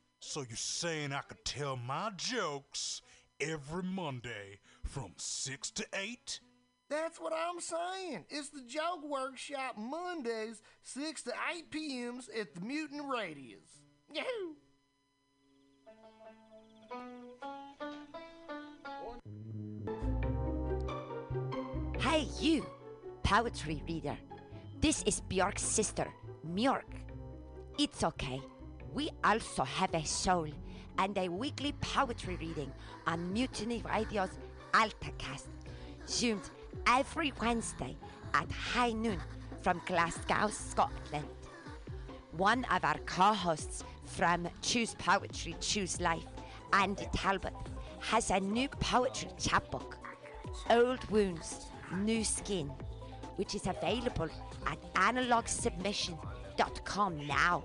So you're saying I could tell my jokes every Monday from 6 to 8? That's what I'm saying. It's the Joke Workshop Mondays, 6 to 8 p.m.s at the Mutant Radius. Yahoo! Hey, you, poetry reader. This is Bjork's sister, Mjork. It's okay. We also have a soul and a weekly poetry reading on Mutiny Radio's AltaCast, zoomed every Wednesday at high noon from Glasgow, Scotland. One of our co hosts from Choose Poetry, Choose Life, Andy Talbot, has a new poetry chapbook, Old Wounds, New Skin, which is available at analogsubmission.com now.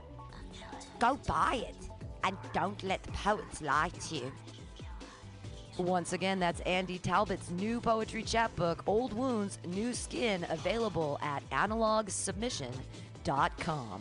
Go buy it and don't let the poets lie to you. Once again, that's Andy Talbot's new poetry chapbook, Old Wounds, New Skin, available at analogsubmission.com.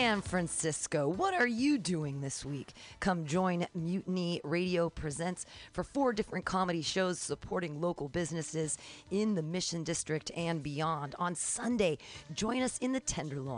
San Francisco, what are you doing this week? Come join Mutiny Radio Presents for four different comedy shows supporting local businesses in the Mission District and beyond. On Sunday, join us in the Tenderloin